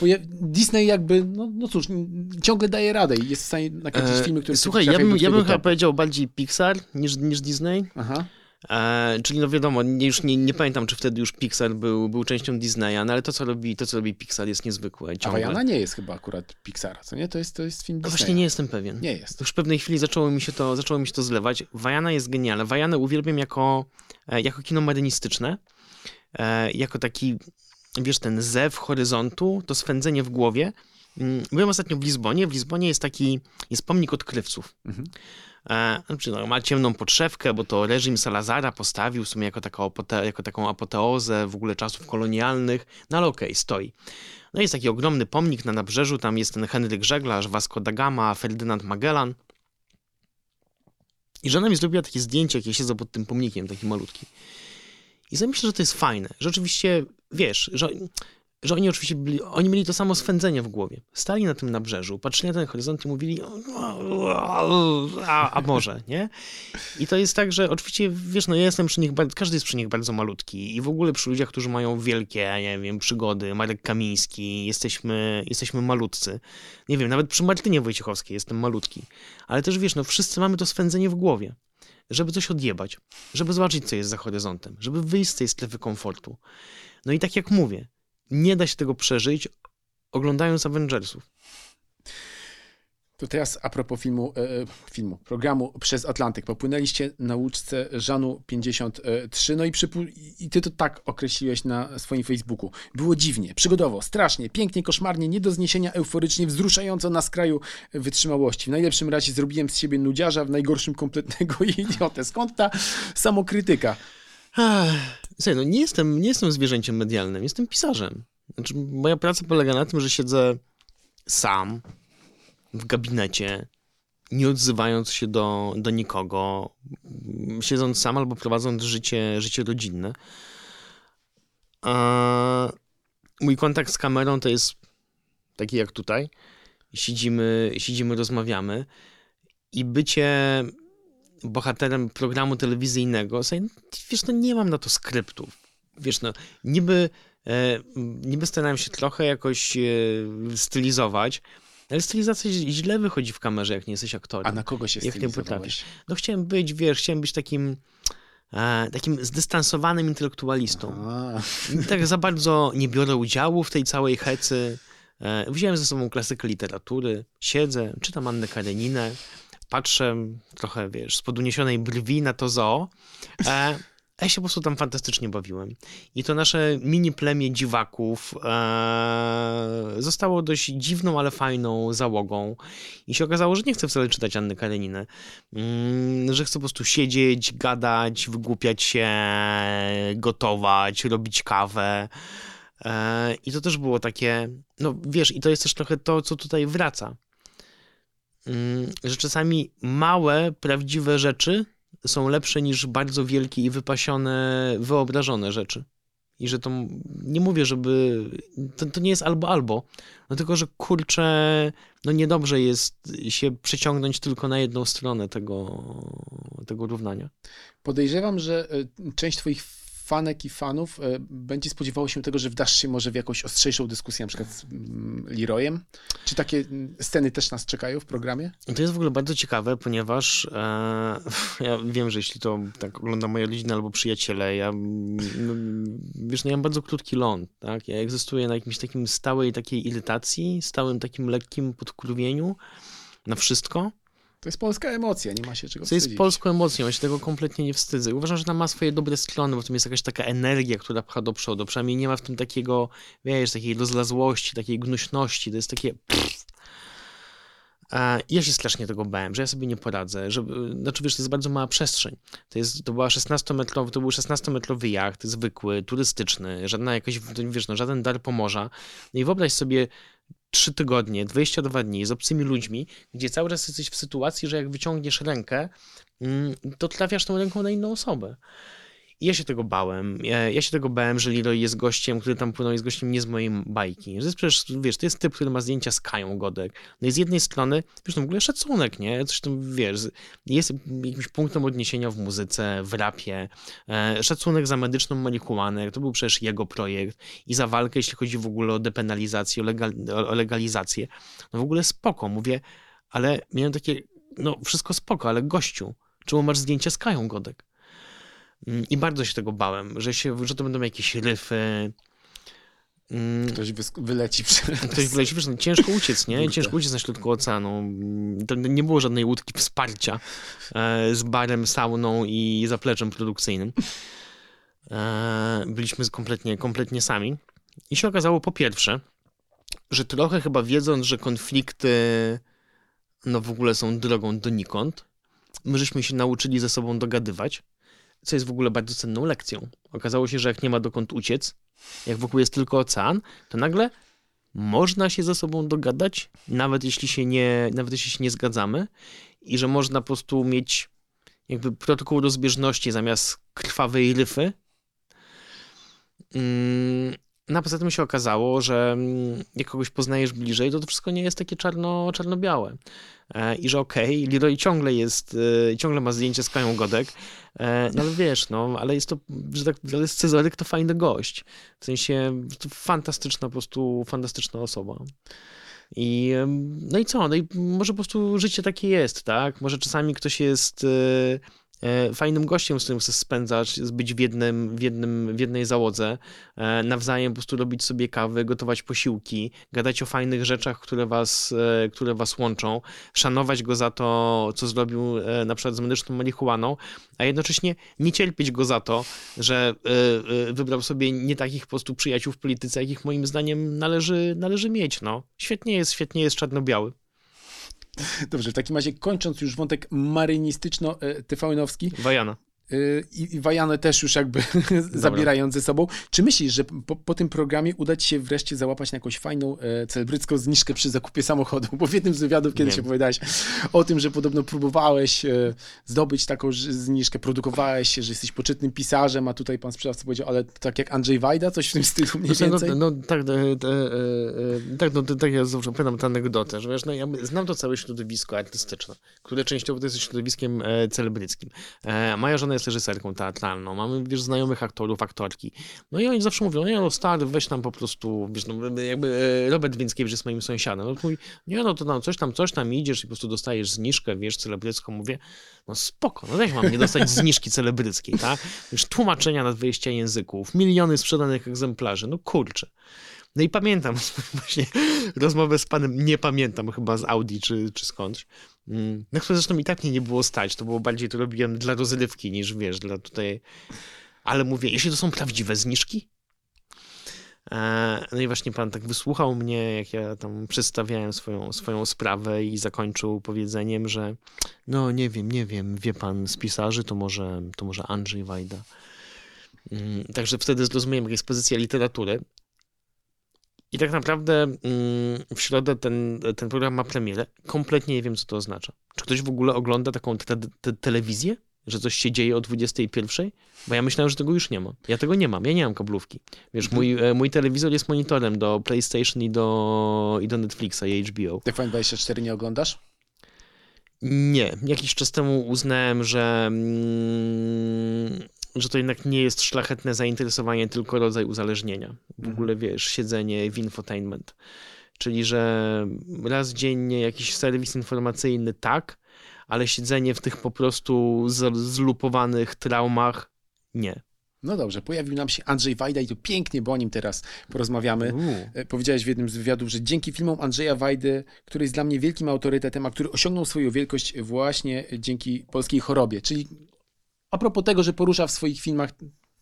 poja- Disney jakby, no, no cóż, ciągle daje radę i jest w stanie nakręcić E, filmy, które Słuchaj, ja bym, ja bym chyba powiedział bardziej Pixar niż, niż Disney. Aha. E, czyli no wiadomo, nie, już nie, nie pamiętam, czy wtedy już Pixar był, był częścią Disneya, no ale to co, robi, to, co robi Pixar jest niezwykłe. A Ciągle. Wajana nie jest chyba akurat Pixara, co nie? To jest, to jest film No Disneya. właśnie nie jestem pewien. Nie jest. Już w pewnej chwili zaczęło mi się to, zaczęło mi się to zlewać. Wajana jest genialna. Wajanę uwielbiam jako, e, jako kino marynistyczne, e, jako taki, wiesz, ten zew horyzontu, to swędzenie w głowie. Mm, Byłem ostatnio w Lizbonie. W Lizbonie jest taki, jest pomnik odkrywców. Mhm. Znaczy, no, ma ciemną podszewkę, bo to reżim Salazara postawił w sumie jako, taką apote, jako taką apoteozę w ogóle czasów kolonialnych, no ale okej, stoi. No jest taki ogromny pomnik na nabrzeżu, tam jest ten Henryk Żeglarz, Vasco da Gama, Ferdynand Magellan. I żona mi zrobiła takie zdjęcie, jak ja siedzę pod tym pomnikiem, taki malutki. I sobie myślę, że to jest fajne. Rzeczywiście, wiesz, że że oni oczywiście byli, oni mieli to samo swędzenie w głowie. Stali na tym nabrzeżu, patrzyli na ten horyzont i mówili a, a może, nie? I to jest tak, że oczywiście, wiesz, no ja jestem przy nich, każdy jest przy nich bardzo malutki i w ogóle przy ludziach, którzy mają wielkie, nie wiem, przygody, Marek Kamiński, jesteśmy, jesteśmy malutcy. Nie wiem, nawet przy Martynie Wojciechowskiej jestem malutki. Ale też, wiesz, no wszyscy mamy to swędzenie w głowie żeby coś odjebać, żeby zobaczyć, co jest za horyzontem, żeby wyjść z tej strefy komfortu. No i tak jak mówię, nie da się tego przeżyć oglądając Avengersów. To teraz a propos filmu, e, filmu, programu Przez Atlantyk. Popłynęliście na łódce Żanu 53, no i, przypu- i ty to tak określiłeś na swoim Facebooku. Było dziwnie, przygodowo, strasznie, pięknie, koszmarnie, nie do zniesienia, euforycznie, wzruszająco na skraju wytrzymałości. W najlepszym razie zrobiłem z siebie nudziarza, w najgorszym kompletnego idiotę. Skąd ta samokrytyka? Słuchaj, no nie jestem, nie jestem zwierzęciem medialnym, jestem pisarzem. Znaczy, moja praca polega na tym, że siedzę sam w gabinecie, nie odzywając się do, do nikogo, siedząc sam albo prowadząc życie, życie rodzinne. A mój kontakt z kamerą to jest taki jak tutaj. Siedzimy, siedzimy rozmawiamy i bycie bohaterem programu telewizyjnego, wiesz, no nie mam na to skryptów. Wiesz, no niby, e, niby starałem się trochę jakoś e, stylizować, ale stylizacja źle wychodzi w kamerze, jak nie jesteś aktorem. A na kogo się jak nie potrafisz? No chciałem być, wiesz, chciałem być takim e, takim zdystansowanym intelektualistą. A. Tak za bardzo nie biorę udziału w tej całej hecy. E, wziąłem ze sobą klasykę literatury, siedzę, czytam Annę Kareninę, patrzę trochę, wiesz, z poduniesionej brwi na to zoo. E, ja się po prostu tam fantastycznie bawiłem. I to nasze mini plemię dziwaków e, zostało dość dziwną, ale fajną załogą. I się okazało, że nie chcę wcale czytać Anny Kareniny. Mm, że chcę po prostu siedzieć, gadać, wygłupiać się, gotować, robić kawę. E, I to też było takie, no wiesz, i to jest też trochę to, co tutaj wraca. Mm, że czasami małe, prawdziwe rzeczy są lepsze niż bardzo wielkie i wypasione, wyobrażone rzeczy. I że to nie mówię, żeby. To, to nie jest albo albo. No tylko, że kurczę, no niedobrze jest się przeciągnąć tylko na jedną stronę tego, tego równania. Podejrzewam, że e, część Twoich fanek i fanów e, będzie spodziewało się tego, że wdasz się może w jakąś ostrzejszą dyskusję, na przykład z mm, Leroyem? Czy takie mm, sceny też nas czekają w programie? To jest w ogóle bardzo ciekawe, ponieważ e, ja wiem, że jeśli to tak ogląda moja rodzina albo przyjaciele, ja no, wiesz, no ja mam bardzo krótki ląd, tak? Ja egzystuję na jakimś takim stałej takiej irytacji, stałym takim lekkim podkurwieniu na wszystko. To jest polska emocja, nie ma się czego wstydzić. To jest polską emocją, ja się tego kompletnie nie wstydzę. Uważam, że ona ma swoje dobre strony, bo to jest jakaś taka energia, która pcha do przodu. Przynajmniej nie ma w tym takiego, wiesz, takiej rozlazłości, takiej gnuśności. To jest takie... Ja się strasznie tego bałem, że ja sobie nie poradzę, że, znaczy wiesz, to jest bardzo mała przestrzeń. To, jest, to, była 16-metrowy, to był 16-metrowy jacht, zwykły, turystyczny, żadna jakaś, wiesz, no, żaden dar pomorza. No i wyobraź sobie trzy tygodnie, 22 dni z obcymi ludźmi, gdzie cały czas jesteś w sytuacji, że jak wyciągniesz rękę, mm, to trafiasz tą ręką na inną osobę. Ja się tego bałem. Ja, ja, się tego bałem, że Leroy jest gościem, który tam płynął, jest gościem nie z mojej bajki. To jest przecież, wiesz, to jest typ, który ma zdjęcia z Kają Godek. No i z jednej strony, wiesz, no w ogóle szacunek, nie? Coś tam, wiesz, jest jakimś punktem odniesienia w muzyce, w rapie. E, szacunek za medyczną marihuanę, to był przecież jego projekt. I za walkę, jeśli chodzi w ogóle o depenalizację, o, legal, o legalizację. No w ogóle spoko, mówię, ale miałem takie, no wszystko spoko, ale gościu, czemu masz zdjęcia z Kają Godek? Mm, I bardzo się tego bałem, że, się, że to będą jakieś ryfy. Mm. Ktoś wyleci przez... Ktoś wyleci, no, ciężko uciec, nie? Ciężko uciec na środku oceanu. To nie było żadnej łódki wsparcia e, z barem, sauną i zapleczem produkcyjnym. E, byliśmy kompletnie, kompletnie sami. I się okazało po pierwsze, że trochę chyba wiedząc, że konflikty no w ogóle są drogą donikąd, my żeśmy się nauczyli ze sobą dogadywać co jest w ogóle bardzo cenną lekcją. Okazało się, że jak nie ma dokąd uciec, jak wokół jest tylko ocean, to nagle można się ze sobą dogadać, nawet jeśli się nie, nawet jeśli się nie zgadzamy i że można po prostu mieć jakby protokół rozbieżności zamiast krwawej ryfy. No a poza tym się okazało, że mm, jak kogoś poznajesz bliżej, to to wszystko nie jest takie czarno, czarno-białe. E, I że okej, okay, Leroy ciągle jest, e, ciągle ma zdjęcie z Kają Godek, e, no ale wiesz, no, ale jest to, że tak, ale Scyzoryk to fajny gość. W sensie, to fantastyczna, po prostu fantastyczna osoba. I, no i co? No i może po prostu życie takie jest, tak? Może czasami ktoś jest fajnym gościem, z którym chcesz spędzać, być w, jednym, w, jednym, w jednej załodze, e, nawzajem po prostu robić sobie kawy, gotować posiłki, gadać o fajnych rzeczach, które was, e, które was łączą, szanować go za to, co zrobił na przykład z medyczną marihuaną, a jednocześnie nie cierpieć go za to, że wybrał sobie nie takich po prostu przyjaciół w polityce, jakich moim zdaniem należy, należy mieć. No. Świetnie jest, świetnie jest czarno-biały. Dobrze, w takim razie kończąc już wątek marynistyczno-tyfałynowski. Wajana. Y, i, i Wajanę też już jakby zabierając ze sobą. Czy myślisz, że po, po, tym programie uda ci się wreszcie załapać na jakąś fajną e, celebrycką zniżkę przy zakupie samochodu? Bo w jednym z wywiadów kiedyś opowiadałeś o tym, że podobno próbowałeś e, zdobyć taką zniżkę, produkowałeś się, że jesteś poczytnym pisarzem, a tutaj pan sprzedawca powiedział, ale tak jak Andrzej Wajda, coś w tym stylu mniej znaczy, no, więcej? No, no tak, e, e, e, tak, no, tak ja zawsze pamiętam tę anegdotę, że wiesz, no, ja znam to całe środowisko artystyczne, które częściowo to jest środowiskiem e, celebryckim. moja żona jest reżyserką teatralną, mamy, wiesz, znajomych aktorów, aktorki. No i oni zawsze mówią, nie no stary, weź tam po prostu, wiesz, no jakby e, Robert Więckiewicz jest moim sąsiadem. No mówi, nie no to tam coś tam, coś tam idziesz i po prostu dostajesz zniżkę, wiesz, celebrycką. Mówię, no spoko, no jak mam nie dostać zniżki celebryckiej, tak? Już tłumaczenia na 20 języków, miliony sprzedanych egzemplarzy, no kurczę. No i pamiętam właśnie rozmowę z panem, nie pamiętam chyba z Audi czy, czy skądś, na które zresztą i tak mnie nie było stać, to było bardziej to robiłem dla rozrywki niż wiesz, dla tutaj... Ale mówię, jeśli to są prawdziwe zniżki, e, no i właśnie pan tak wysłuchał mnie, jak ja tam przedstawiałem swoją, swoją sprawę i zakończył powiedzeniem, że no nie wiem, nie wiem, wie pan z pisarzy, to może, to może Andrzej Wajda. Mm, także wtedy zrozumiałem, jaka jest pozycja literatury i tak naprawdę mm, w środę ten, ten program ma premierę. Kompletnie nie wiem, co to oznacza. Czy ktoś w ogóle ogląda taką te, te, telewizję? Że coś się dzieje o 21? Bo ja myślałem, że tego już nie ma. Ja tego nie mam. Ja nie mam kablówki. Wiesz, mój, e, mój telewizor jest monitorem do PlayStation i do, i do Netflixa i HBO. TVN24 nie oglądasz? Nie. Jakiś czas temu uznałem, że mm, że to jednak nie jest szlachetne zainteresowanie, tylko rodzaj uzależnienia. W mhm. ogóle, wiesz, siedzenie w infotainment. Czyli, że raz dziennie jakiś serwis informacyjny tak, ale siedzenie w tych po prostu zlupowanych traumach nie. No dobrze, pojawił nam się Andrzej Wajda i to pięknie, bo o nim teraz porozmawiamy. Uh. Powiedziałeś w jednym z wywiadów, że dzięki filmom Andrzeja Wajdy, który jest dla mnie wielkim autorytetem, a który osiągnął swoją wielkość właśnie dzięki polskiej chorobie, czyli a propos tego, że porusza w swoich filmach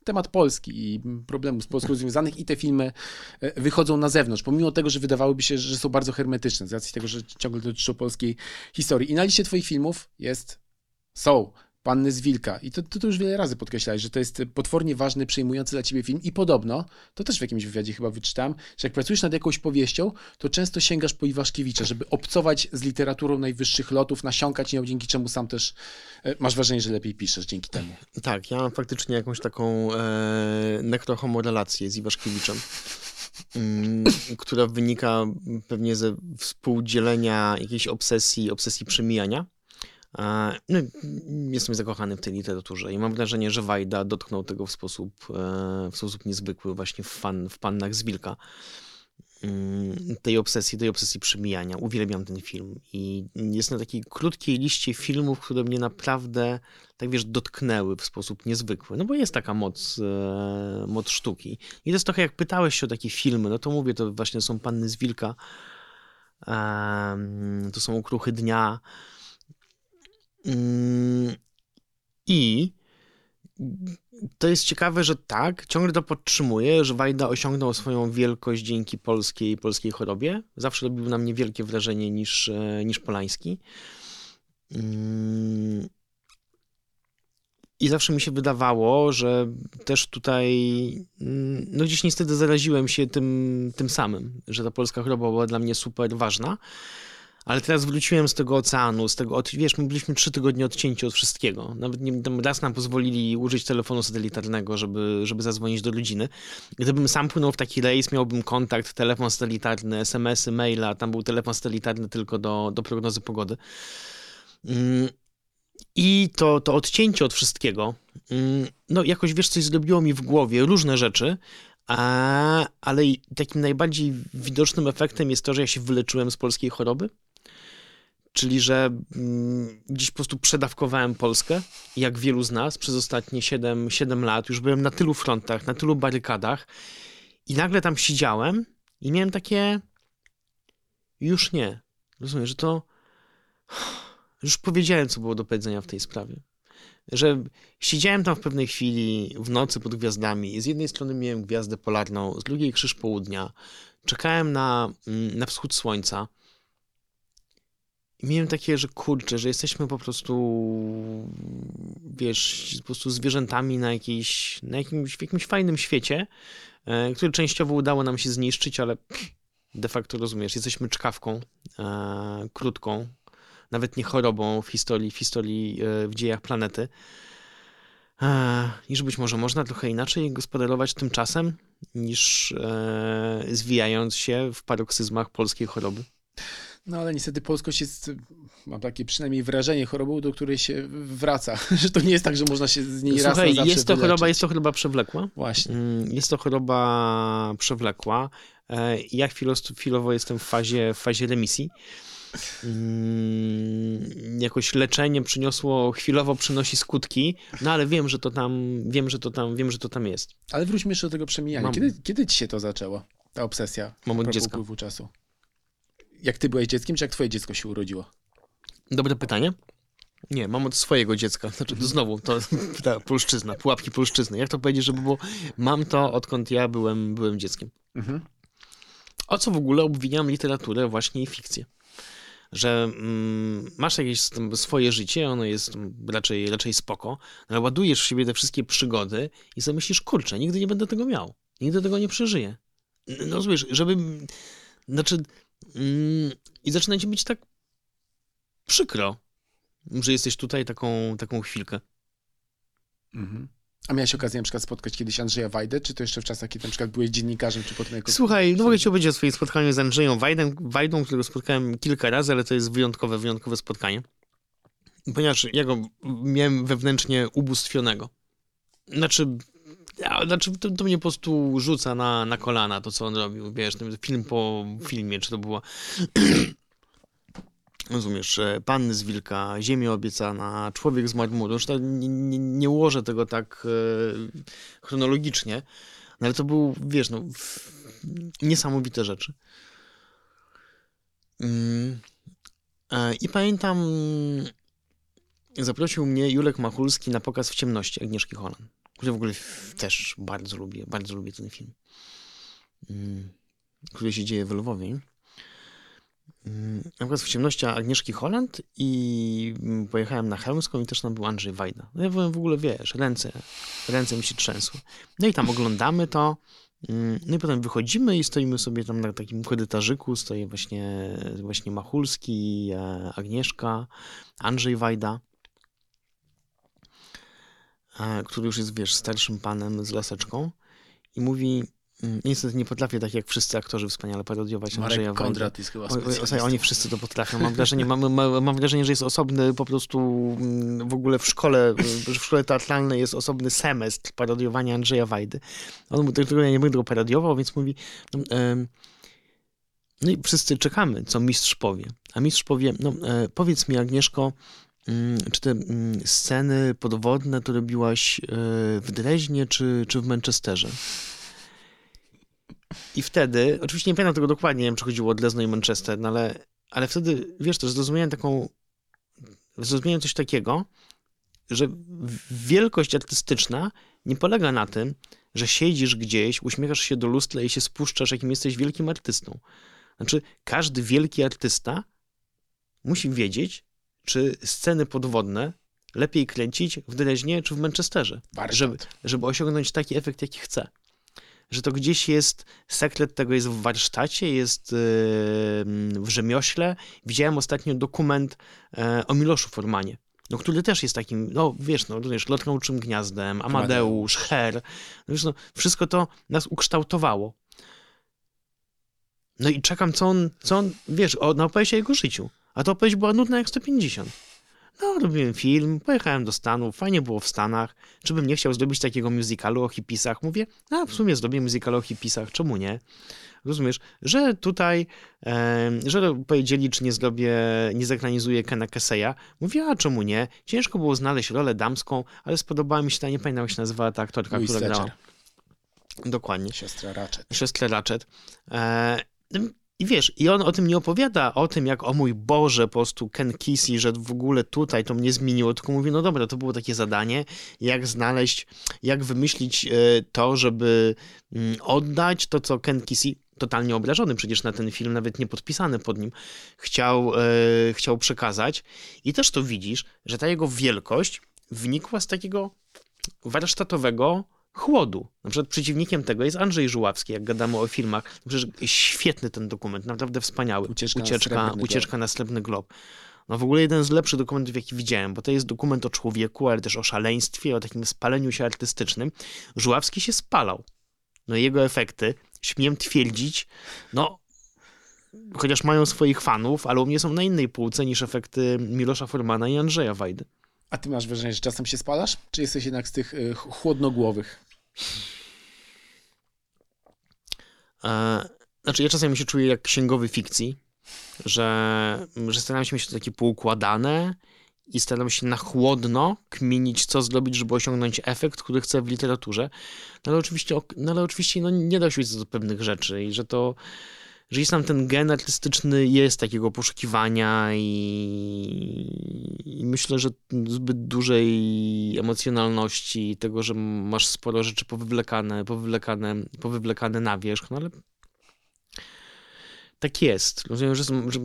temat Polski i problemów z Polską związanych i te filmy e, wychodzą na zewnątrz, pomimo tego, że wydawałoby się, że są bardzo hermetyczne, z racji tego, że ciągle dotyczą polskiej historii. I na liście twoich filmów jest, są Panny z Wilka. I to, to, to, już wiele razy podkreślałeś, że to jest potwornie ważny, przejmujący dla ciebie film. I podobno, to też w jakimś wywiadzie chyba wyczytałem, że jak pracujesz nad jakąś powieścią, to często sięgasz po Iwaszkiewicza, żeby obcować z literaturą najwyższych lotów, nasiąkać nią, dzięki czemu sam też e, masz wrażenie, że lepiej piszesz dzięki temu. Tak, ja mam faktycznie jakąś taką e, nekrohomorelację z Iwaszkiewiczem. Mm, która wynika pewnie ze współdzielenia jakiejś obsesji, obsesji przemijania no, jestem zakochany w tej literaturze i mam wrażenie, że Wajda dotknął tego w sposób, e, w sposób niezwykły właśnie w, fan, w Pannach z Wilka. Mm, tej obsesji, tej obsesji przemijania. Uwielbiam ten film i jest na takiej krótkiej liście filmów, które mnie naprawdę, tak wiesz, dotknęły w sposób niezwykły. No bo jest taka moc, e, moc sztuki. I to jest trochę jak pytałeś się o takie filmy, no to mówię, to właśnie są Panny z Wilka, to są Okruchy Dnia, I to jest ciekawe, że tak, ciągle to podtrzymuję, że Wajda osiągnął swoją wielkość dzięki polskiej, polskiej chorobie. Zawsze robił na mnie wielkie wrażenie niż, e, niż Polański. Mm, I zawsze mi się wydawało, że też tutaj, mm, no gdzieś niestety zaraziłem się tym, tym samym, że ta polska choroba była dla mnie super ważna Ale teraz wróciłem z tego oceanu, z tego, od, wiesz, my byliśmy trzy tygodnie odcięci od wszystkiego. Nawet nie, raz nam pozwolili użyć telefonu satelitarnego, żeby, żeby zadzwonić do rodziny. Gdybym sam płynął w taki rejs, miałbym kontakt, telefon satelitarny, SMS-y, maila, tam był telefon satelitarny tylko do, do prognozy pogody. Mm, I to, to odcięcie od wszystkiego, mm, no jakoś, wiesz, coś zrobiło mi w głowie, różne rzeczy, a, ale takim najbardziej widocznym efektem jest to, że ja się wyleczyłem z polskiej choroby. Czyli, że mm, gdzieś po prostu przedawkowałem Polskę, jak wielu z nas, przez ostatnie 7, 7 lat. Już byłem na tylu frontach, na tylu barykadach i nagle tam siedziałem i miałem takie już nie. Rozumiem, że to już powiedziałem, co było do powiedzenia w tej sprawie. Że siedziałem tam w pewnej chwili w nocy pod gwiazdami. Z jednej strony miałem gwiazdę polarną, z drugiej krzyż południa. Czekałem na, mm, na wschód słońca. Miałem takie, że kurczę, że jesteśmy po prostu, wiesz, po prostu zwierzętami na, jakiejś, na jakimś, w jakimś fajnym świecie, e, który częściowo udało nam się zniszczyć, ale de facto rozumiesz, jesteśmy czkawką e, krótką, nawet nie chorobą w historii, w historii, e, w dziejach planety. E, niż być może można trochę inaczej gospodarować tymczasem, niż e, zwijając się w paroksyzmach polskiej choroby. No ale niestety polskość jest, mam takie przynajmniej wrażenie, chorobą, do której się wraca. Że to nie jest tak, że można się z niej Słuchaj, raz na zawsze jest to wyleczyć. choroba, jest to choroba przewlekła. Właśnie. Mm, Jest to choroba przewlekła. E, Ja chwilo, chwilowo jestem w fazie, w fazie remisji. Mm, Jakoś leczenie przyniosło, chwilowo przynosi skutki, no ale wiem, że to tam, wiem, że to tam, wiem, że to tam jest. Ale wróćmy jeszcze do tego przemijania. Mam- Kiedy, kiedy ci się to zaczęło? Ta obsesja? Propos dziecka. upływu czasu. Jak ty byłeś dzieckiem, czy jak twoje dziecko się urodziło? Dobre pytanie. Nie, mam od swojego dziecka. Znaczy, to znowu, to ta polszczyzna, pułapki polszczyzny. Jak to powiedzieć, żeby było? Mam to, odkąd ja byłem, byłem dzieckiem. Mhm. O co w ogóle obwiniam literaturę właśnie i fikcję? Że mm, masz jakieś swoje życie, ono jest raczej, raczej spoko, ale ładujesz w siebie te wszystkie przygody i sobie myślisz, kurczę, nigdy nie będę tego miał. Nigdy tego nie przeżyję. No rozumiesz, żeby... Znaczy... Mm, I zaczyna ci być tak przykro, że jesteś tutaj taką, taką chwilkę. Mhm. A miałeś okazję na przykład spotkać kiedyś Andrzeja Wajdę, czy to jeszcze w czasach, kiedy na przykład byłeś dziennikarzem, czy potem jako... Słuchaj, no mogę ci opowiedzieć o swoim spotkaniu z Andrzejem Wajdą, Wajdą, którego spotkałem kilka razy, ale to jest wyjątkowe, wyjątkowe spotkanie. Ponieważ ja go miałem wewnętrznie ubóstwionego. Znaczy, ja, znaczy to, to mnie po prostu rzuca na, na kolana, to co on robił, wiesz, film po filmie, czy to było... Rozumiesz, Panny z Wilka, Ziemia obiecana, Człowiek z marmuru. Już tak nie, nie, nie ułożę tego tak e, chronologicznie, no ale to był, wiesz, no, niesamowite rzeczy. Mm, e, I pamiętam, zaprosił mnie Julek Machulski na pokaz w ciemności Agnieszki Holland, który w ogóle też bardzo lubię, bardzo lubię ten film, mm, który się dzieje w Lwowie. Mm, Na pokaz w ciemności Agnieszki Holland i mm, pojechałem na Chełmską i też tam był Andrzej Wajda. No ja byłem w ogóle, wiesz, ręce, ręce mi się trzęsły. No i tam oglądamy to, No i potem wychodzimy i stoimy sobie tam na takim korytarzyku, stoi właśnie, właśnie Machulski, e, Agnieszka, Andrzej Wajda, który już jest, wiesz, starszym panem z laseczką i mówi, mm, niestety nie potrafię tak jak wszyscy aktorzy wspaniale parodiować Andrzeja Marek Wajdę. Kondrat jest chyba specjalistą. słuchaj, oni wszyscy to potrafią. Mam wrażenie, mam, mam, wrażenie, że jest osobny po prostu mm, w ogóle w szkole, w szkole teatralnej jest osobny semestr parodiowania Andrzeja Wajdy. On tego ja nie będę go parodiował, więc mówi no, em, no i wszyscy czekamy, co mistrz powie. A mistrz powie, no e, powiedz mi Agnieszko, czy te mm, sceny podwodne to robiłaś e, w Dreźnie czy, czy w Manchesterze? I wtedy, oczywiście nie pamiętam tego dokładnie, nie wiem, czy chodziło o Dresno i Manchester, no ale, ale wtedy, wiesz, też zrozumiałem taką, zrozumiałem coś takiego, że wielkość artystyczna nie polega na tym, że siedzisz gdzieś, uśmiechasz się do lustra i się spuszczasz, jakim jesteś wielkim artystą. Znaczy, każdy wielki artysta musi wiedzieć, czy sceny podwodne lepiej kręcić w Dreźnie czy w Manchesterze, Warsztat. żeby, żeby osiągnąć taki efekt, jaki chce. że to gdzieś jest, sekret tego jest w warsztacie, jest yy, w rzemiośle. Widziałem ostatnio dokument e, o Miloszu Formanie, no, który też jest takim, no wiesz, no wiesz, Lotnączym Gniazdem, Amadeusz, Her, no, wiesz, no, wszystko to nas ukształtowało. No i czekam, co on, co on wiesz, o, na opowieść o jego życiu. A ta opowieść była nudna jak 150. No, robiłem film, pojechałem do Stanów, fajnie było w Stanach. Czy bym nie chciał zrobić takiego musicalu o hipisach? Mówię, a w sumie zrobię musical o hipisach, czemu nie? Rozumiesz, że tutaj, e, że powiedzieli, czy nie zrobię, nie zekranizuję Kena Keseya. Mówię, a czemu nie? Ciężko było znaleźć rolę damską, ale spodobała mi się ta, nie pamiętam jak się nazywała ta aktorka, Louise która grała. Dokładnie. Siostra Ratchet. Siostrę Ratchet. E, I wiesz, i on o tym nie opowiada, o tym jak, o mój Boże, po prostu Ken Kesey, że w ogóle tutaj to mnie zmieniło, tylko mówi, no dobra, to było takie zadanie, jak znaleźć, jak wymyślić e, to, żeby mm, oddać to, co Ken Kesey, totalnie obrażony przecież na ten film, nawet nie podpisany pod nim, chciał, e, chciał przekazać. I też to widzisz, że ta jego wielkość wynikła z takiego warsztatowego chłodu. Na przykład przeciwnikiem tego jest Andrzej Żuławski, jak gadamy o filmach. Przecież świetny ten dokument, naprawdę wspaniały. Ucieczka na ucieczka, Srebrny Glob. ucieczka na Srebrny Glob. No w ogóle jeden z lepszych dokumentów, jaki widziałem, bo to jest dokument o człowieku, ale też o szaleństwie, o takim spaleniu się artystycznym. Żuławski się spalał. No jego efekty, śmiem twierdzić, no chociaż mają swoich fanów, ale u mnie są na innej półce niż efekty Milosza Formana i Andrzeja Wajdy. A ty masz wrażenie, że czasem się spalasz? Czy jesteś jednak z tych y, ch- chłodnogłowych? E, znaczy, ja czasami się czuję jak księgowy fikcji, że, że staram się mieć to takie poukładane i staram się na chłodno kminić, co zrobić, żeby osiągnąć efekt, który chcę w literaturze. No ale oczywiście, no, ale oczywiście no, nie da się do pewnych rzeczy i że to że jest tam ten gen artystyczny, jest takiego poszukiwania i, i myślę, że zbyt dużej emocjonalności, tego, że masz sporo rzeczy powywlekane, powywlekane, powywlekane na wierzch, no ale tak jest. Rozumiem że, że,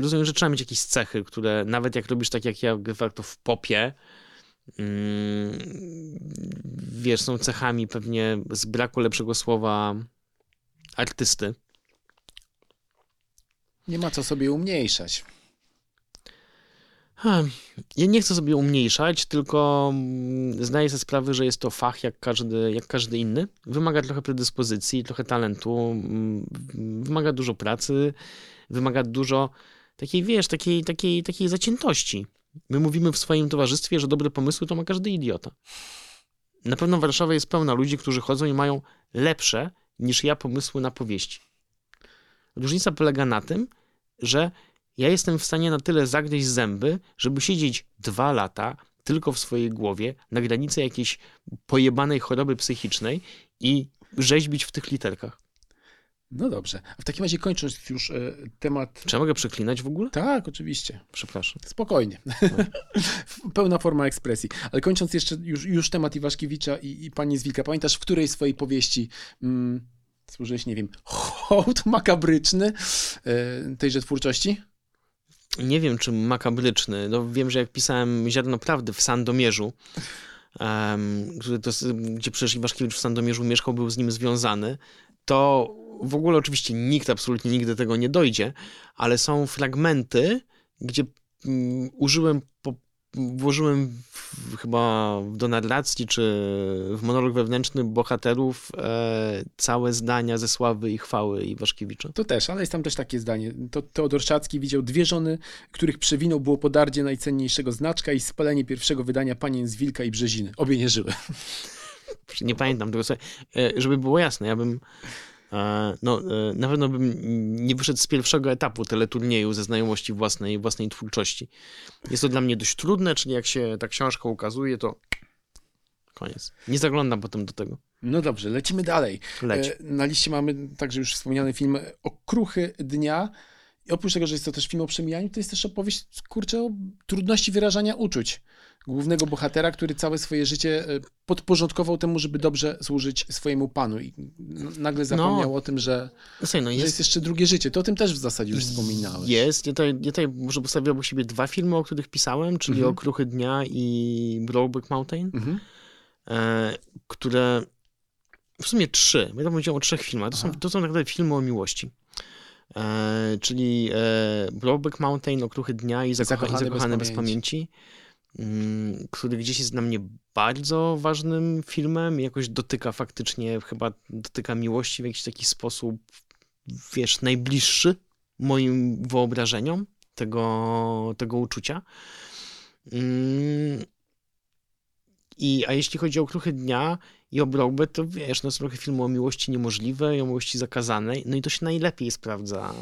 rozumiem, że trzeba mieć jakieś cechy, które nawet jak robisz tak jak ja, de facto w popie, mm, wiesz, są cechami pewnie z braku lepszego słowa artysty. Nie ma co sobie umniejszać. Ja nie chcę sobie umniejszać, tylko mm, zdaję sobie sprawę, że jest to fach jak każdy, jak każdy inny. Wymaga trochę predyspozycji, trochę talentu, mm, wymaga dużo pracy, wymaga dużo takiej, wiesz, takiej, takiej, takiej zaciętości. My mówimy w swoim towarzystwie, że dobre pomysły to ma każdy idiota. Na pewno Warszawa jest pełna ludzi, którzy chodzą i mają lepsze niż ja pomysły na powieści. Różnica polega na tym, że ja jestem w stanie na tyle zagryźć zęby, żeby siedzieć dwa lata tylko w swojej głowie na granicy jakiejś pojebanej choroby psychicznej i rzeźbić w tych literkach. No dobrze. A w takim razie kończąc już e, temat... Czy ja mogę przeklinać w ogóle? Tak, oczywiście. Przepraszam. Spokojnie. Pełna forma ekspresji. Ale kończąc jeszcze już, już temat Iwaszkiewicza i, i pani Zwilka. Pamiętasz, w której swojej powieści mm, służyłeś, nie wiem, hołd makabryczny e, tejże twórczości? Nie wiem, czy makabryczny. No, wiem, że jak pisałem Ziarno Prawdy w Sandomierzu, który to, gdzie przecież Iwaszkiewicz w Sandomierzu mieszkał, był z nim związany, to w ogóle oczywiście nikt absolutnie nigdy tego nie dojdzie, ale są fragmenty, gdzie mm, użyłem, po, włożyłem w, chyba do narracji, czy w monolog wewnętrzny bohaterów e, całe zdania ze sławy i chwały Iwaszkiewicza. To też, ale jest tam też takie zdanie. To Teodor Szacki widział dwie żony, których przewiną było podarcie najcenniejszego znaczka i spalenie pierwszego wydania Panien z Wilka i Brzeziny. Obie nie żyły. Nie pamiętam tego sobie. Żeby było jasne, ja bym. E, No, e, na pewno bym nie wyszedł z pierwszego etapu teleturnieju ze znajomości własnej, własnej twórczości. Jest to dla mnie dość trudne, czyli jak się ta książka ukazuje, to koniec. Nie zaglądam potem do tego. No dobrze, lecimy dalej. Leć. E, Na liście mamy także już wspomniany film Okruchy Dnia. I oprócz tego, że jest to też film o przemijaniu, to jest też opowieść, kurczę, o trudności wyrażania uczuć. Głównego bohatera, który całe swoje życie e, podporządkował temu, żeby dobrze służyć swojemu panu. I nagle zapomniał o tym, że, Słuchaj, no że jest, jest jeszcze drugie życie. To o tym też w zasadzie już wspominałeś. Jest. Ja tutaj, ja tutaj może postawię obok siebie dwa filmy, o których pisałem, czyli Mhm. Okruchy Dnia i Brokeback Mountain. Mhm. e, które w sumie trzy. Ja tam powiedziałem o trzech filmach. To są, to są tak naprawdę filmy o miłości. E, czyli e, Brokeback Mountain, Okruchy Dnia i Zakocha, Zakochany i Zakochany bez bez pamięci, mm, który gdzieś jest dla mnie bardzo ważnym filmem jakoś dotyka faktycznie, chyba dotyka miłości w jakiś taki sposób, wiesz, najbliższy moim wyobrażeniom tego, tego uczucia. Mm, I, a jeśli chodzi o Okruchy Dnia i o Brokeback, to wiesz, no jest trochę filmu o miłości niemożliwej, o miłości zakazanej, no i to się najlepiej sprawdza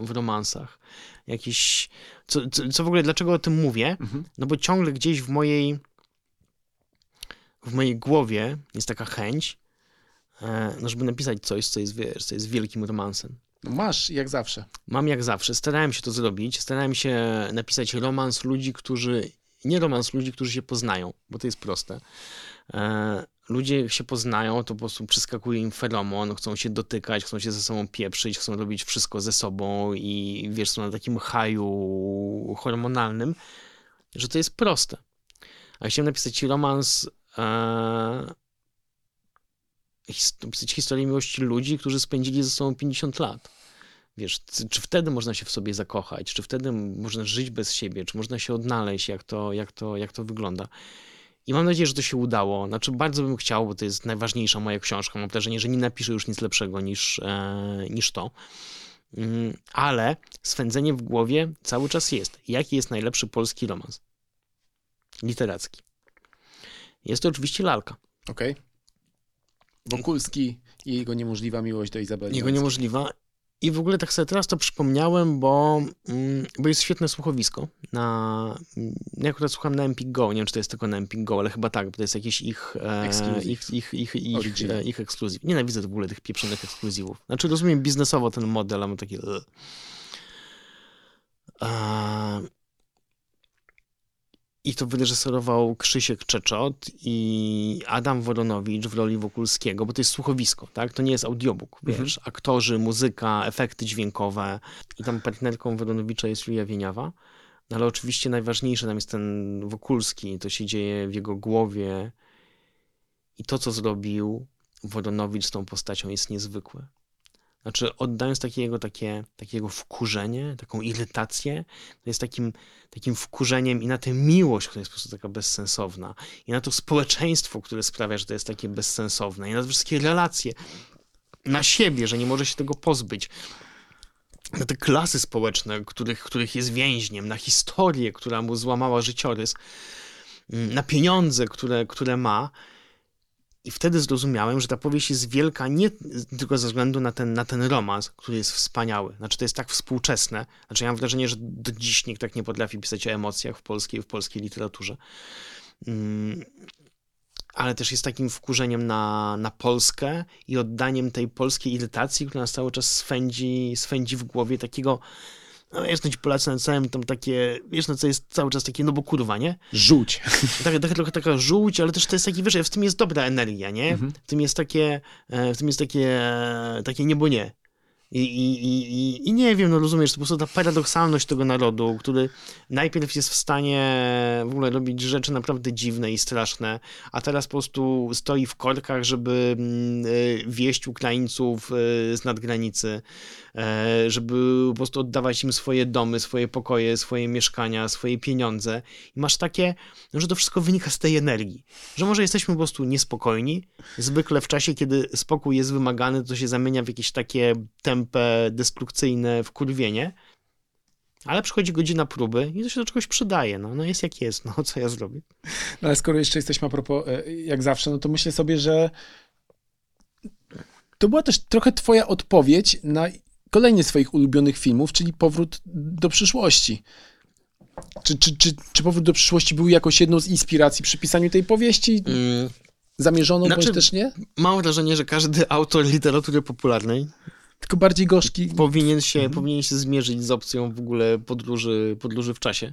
w romansach. Jakiś, co, co, co w ogóle, dlaczego o tym mówię? Mhm. No bo ciągle gdzieś w mojej w mojej głowie jest taka chęć, e, no żeby napisać coś, co jest, wiesz, co jest wielkim romansem. No masz, jak zawsze. Mam jak zawsze, starałem się to zrobić, starałem się napisać romans ludzi, którzy, nie romans ludzi, którzy się poznają, bo to jest proste. Ludzie się poznają, to po prostu przeskakuje im feromon, chcą się dotykać, chcą się ze sobą pieprzyć, chcą robić wszystko ze sobą i wiesz, są na takim haju hormonalnym, że to jest proste. A chciałem napisać romans e, napisać historię miłości ludzi, którzy spędzili ze sobą 50 lat. Wiesz, czy wtedy można się w sobie zakochać, czy wtedy można żyć bez siebie, czy można się odnaleźć, jak to, jak to, jak to wygląda. I mam nadzieję, że to się udało. Znaczy, bardzo bym chciał, bo to jest najważniejsza moja książka. Mam wrażenie, że nie napiszę już nic lepszego niż, e, niż to. Mm, Ale swędzenie w głowie cały czas jest. Jaki jest najlepszy polski romans? Literacki. Jest to oczywiście lalka. Okej. Wokulski i jego niemożliwa miłość do Izabeli. Jego niemożliwa. I w ogóle tak sobie teraz to przypomniałem, bo, mm, bo jest świetne słuchowisko. Na, mm, ja akurat słucham na Empik Go, nie wiem czy to jest tylko na Empik Go, ale chyba tak, bo to jest jakiś ich, e, ich, ich, ich, ich, e, ich ekskluzyw. Nienawidzę w ogóle tych pieprzonych ekskluzywów. Znaczy rozumiem biznesowo ten model, a mam taki... e. I to wyreżyserował Krzysiek Czeczot i Adam Woronowicz w roli Wokulskiego, bo to jest słuchowisko, tak? To nie jest audiobook, wiesz? Aktorzy, muzyka, efekty dźwiękowe i tam partnerką Woronowicza jest Julia Wieniawa. No ale oczywiście najważniejsze tam jest ten Wokulski, to się dzieje w jego głowie i to, co zrobił Woronowicz z tą postacią jest niezwykłe. Znaczy, oddając takiego, takie, takiego wkurzenie, taką irytację, to jest takim, takim wkurzeniem i na tę miłość, która jest po prostu taka bezsensowna, i na to społeczeństwo, które sprawia, że to jest takie bezsensowne, i na te wszystkie relacje, na siebie, że nie może się tego pozbyć, na te klasy społeczne, których, których jest więźniem, na historię, która mu złamała życiorys, mm, na pieniądze, które, które ma. I wtedy zrozumiałem, że ta powieść jest wielka nie tylko ze względu na ten, na ten romans, który jest wspaniały. Znaczy, to jest tak współczesne. Znaczy, ja mam wrażenie, że do dziś nikt tak nie potrafi pisać o emocjach w polskiej, w polskiej literaturze. Mm, ale też jest takim wkurzeniem na, na Polskę i oddaniem tej polskiej irytacji, która nas cały czas swędzi, swędzi w głowie takiego, no wiesz, no ci Polacy na całym tam takie, wiesz, no co jest cały czas takie, no bo kurwa, nie? Rzuć. Tak, tak, trochę taka żółć, ale też to jest taki, wiesz, w tym jest dobra energia, nie? W tym jest takie, e, w tym jest takie, e, takie niebo nie. I, i, i, i- nie wiem, no rozumiesz, to po prostu ta paradoksalność tego narodu, który najpierw jest w stanie w ogóle robić rzeczy naprawdę dziwne i straszne, a teraz po prostu stoi w korkach, żeby mm, e, wieść Ukraińców e, z nadgranicy, e, żeby po prostu oddawać im swoje domy, swoje pokoje, swoje mieszkania, swoje pieniądze. I masz takie, że to wszystko wynika z tej energii. Że może jesteśmy po prostu niespokojni. Zwykle w czasie, kiedy spokój jest wymagany, to się zamienia w jakieś takie tempe, destrukcyjne wkurwienie. Ale przychodzi godzina próby i to się do czegoś przydaje. No, no jest jak jest, no co ja zrobię? No ale skoro jeszcze jesteśmy a propos, e, jak zawsze, no to myślę sobie, że to była też trochę twoja odpowiedź na kolejny swoich ulubionych filmów, czyli Powrót do przyszłości. Czy, czy, czy, czy Powrót do przyszłości był jakoś jedną z inspiracji przy pisaniu tej powieści? Mm, Zamierzoną, Znaczy- bądź też nie? mam wrażenie, że każdy autor literatury popularnej Tylko bardziej gorzki. powinien się, powinien się zmierzyć z opcją w ogóle podróży, podróży w czasie.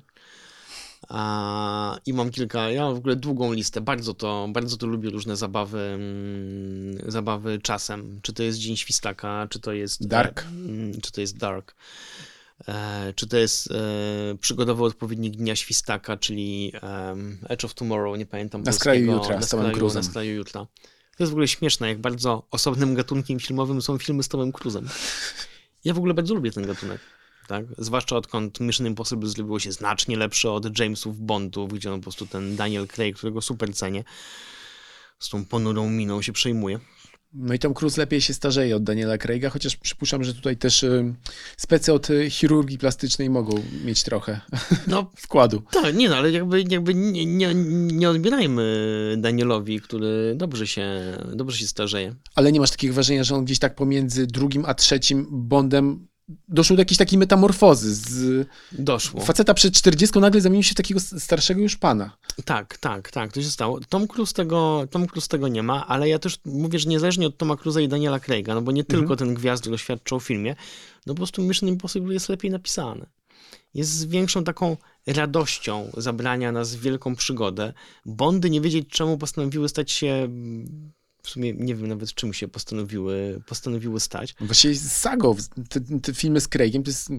A, I mam kilka, ja mam w ogóle długą listę. Bardzo to, bardzo to lubię różne zabawy, mm, zabawy czasem. Czy to jest Dzień Świstaka, czy to jest Dark. mm, czy to jest Dark. E, czy to jest e, przygodowy odpowiednik Dnia Świstaka, czyli Edge of Tomorrow, nie pamiętam Na skraju jutra na z Tomem skraju, Cruzem. na skraju jutra. To jest w ogóle śmieszne, jak bardzo osobnym gatunkiem filmowym są filmy z Tomem Cruzem. Ja w ogóle bardzo lubię ten gatunek. Tak? Zwłaszcza odkąd Mission Impossible zrobiło się znacznie lepsze od Jamesów Bondów, gdzie on po prostu ten Daniel Craig, którego super cenię, z tą ponurą miną się przejmuje. No i Tom Cruise lepiej się starzeje od Daniela Craiga, chociaż przypuszczam, że tutaj też y, specy od y, chirurgii plastycznej mogą mieć trochę no, wkładu. Tak, nie no, ale jakby, jakby nie, nie, nie odbierajmy Danielowi, który dobrze się, dobrze się starzeje. Ale nie masz takiego wrażenia, że on gdzieś tak pomiędzy drugim a trzecim Bondem doszło do jakiejś takiej metamorfozy. Z Doszło. Faceta przed 40 nagle zamienił się w takiego starszego już pana. Tak, tak, tak, to się stało. Tom Cruise tego, Tom Cruise tego nie ma, ale ja też mówię, że niezależnie od Toma Cruise'a i Daniela Craiga, no bo nie mhm. tylko ten gwiazd doświadczał w filmie, no po prostu Mission Impossible jest lepiej napisane. Jest z większą taką radością zabrania nas w wielką przygodę. Bondy nie wiedzieć czemu postanowiły stać się w sumie nie wiem nawet czym się postanowiły, postanowiły stać. Właściwie sagą, te, te, filmy z Craigiem, to jest,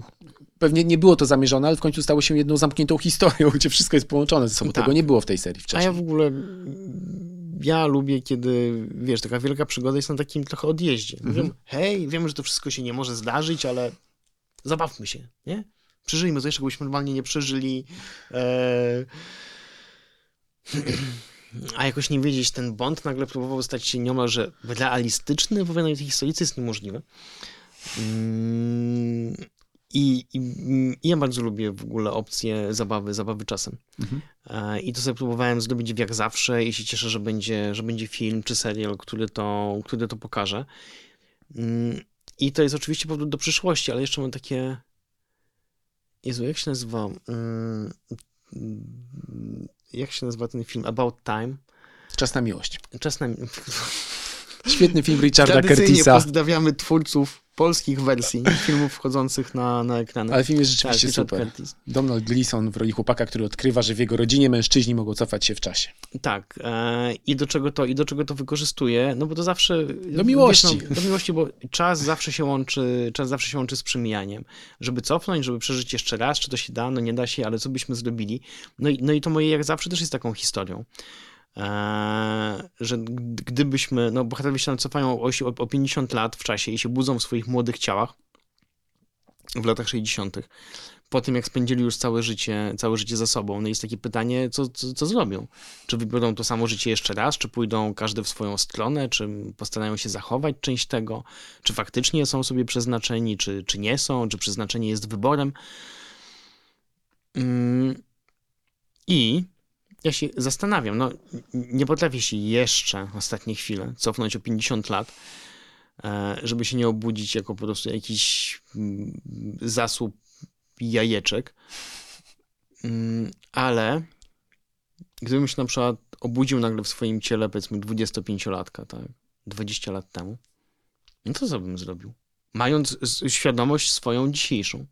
pewnie nie było to zamierzone, ale w końcu stało się jedną zamkniętą historią, gdzie wszystko jest połączone ze sobą. Tak. Tego nie było w tej serii wcześniej. A ja w ogóle, ja lubię, kiedy, wiesz, taka wielka przygoda jest na takim trochę odjeździe. Mhm. Wiem, hej, wiem, że to wszystko się nie może zdarzyć, ale zabawmy się, nie? Przeżyjmy coś, czego byśmy normalnie nie przeżyli. Eee a jakoś nie wiedzieć, ten Bond nagle próbował stać się niemalże realistyczny w tej historii, co jest niemożliwe. Mm, I, i, I, ja bardzo lubię w ogóle opcję zabawy, zabawy czasem. Mhm. E, I to sobie próbowałem zrobić jak zawsze i się cieszę, że będzie, że będzie film czy serial, który to, który to pokaże. Mm, I to jest oczywiście powód do przyszłości, ale jeszcze mam takie... Jezu, jak się nazywa? Jak się nazywa ten film? About Time. Czas na miłość. Czas na Świetny film Richarda Tradycyjnie Curtisa. pozdrawiamy twórców polskich wersji filmów wchodzących na, na ekran. Ale film jest rzeczywiście tak, super. Curtis. Donald Gleason w roli chłopaka, który odkrywa, że w jego rodzinie mężczyźni mogą cofać się w czasie. Tak. E, I do czego to i do czego to wykorzystuje? No bo to zawsze... Do miłości. Wiesz, no, do miłości, bo czas zawsze się łączy, czas zawsze się łączy z przemijaniem. Żeby cofnąć, żeby przeżyć jeszcze raz, czy to się da, no nie da się, ale co byśmy zrobili? No i, no i to moje jak zawsze też jest taką historią. Eee, że gdybyśmy, no bohaterowie się cofają o, o 50 lat w czasie i się budzą w swoich młodych ciałach w latach 60., po tym jak spędzili już całe życie, całe życie za sobą, no jest takie pytanie, co, co, co zrobią? Czy wybiorą to samo życie jeszcze raz, czy pójdą każdy w swoją stronę, czy postarają się zachować część tego, czy faktycznie są sobie przeznaczeni, czy, czy nie są, czy przeznaczenie jest wyborem. Mm. I ja się zastanawiam, no nie potrafię się jeszcze ostatnie chwile cofnąć o 50 lat, e, żeby się nie obudzić jako po prostu jakiś mm, zasób jajeczek. Mm, ale gdybym się na przykład obudził nagle w swoim ciele, powiedzmy 25-latka, tak, 20 lat temu, no to co bym zrobił? Mając świadomość swoją dzisiejszą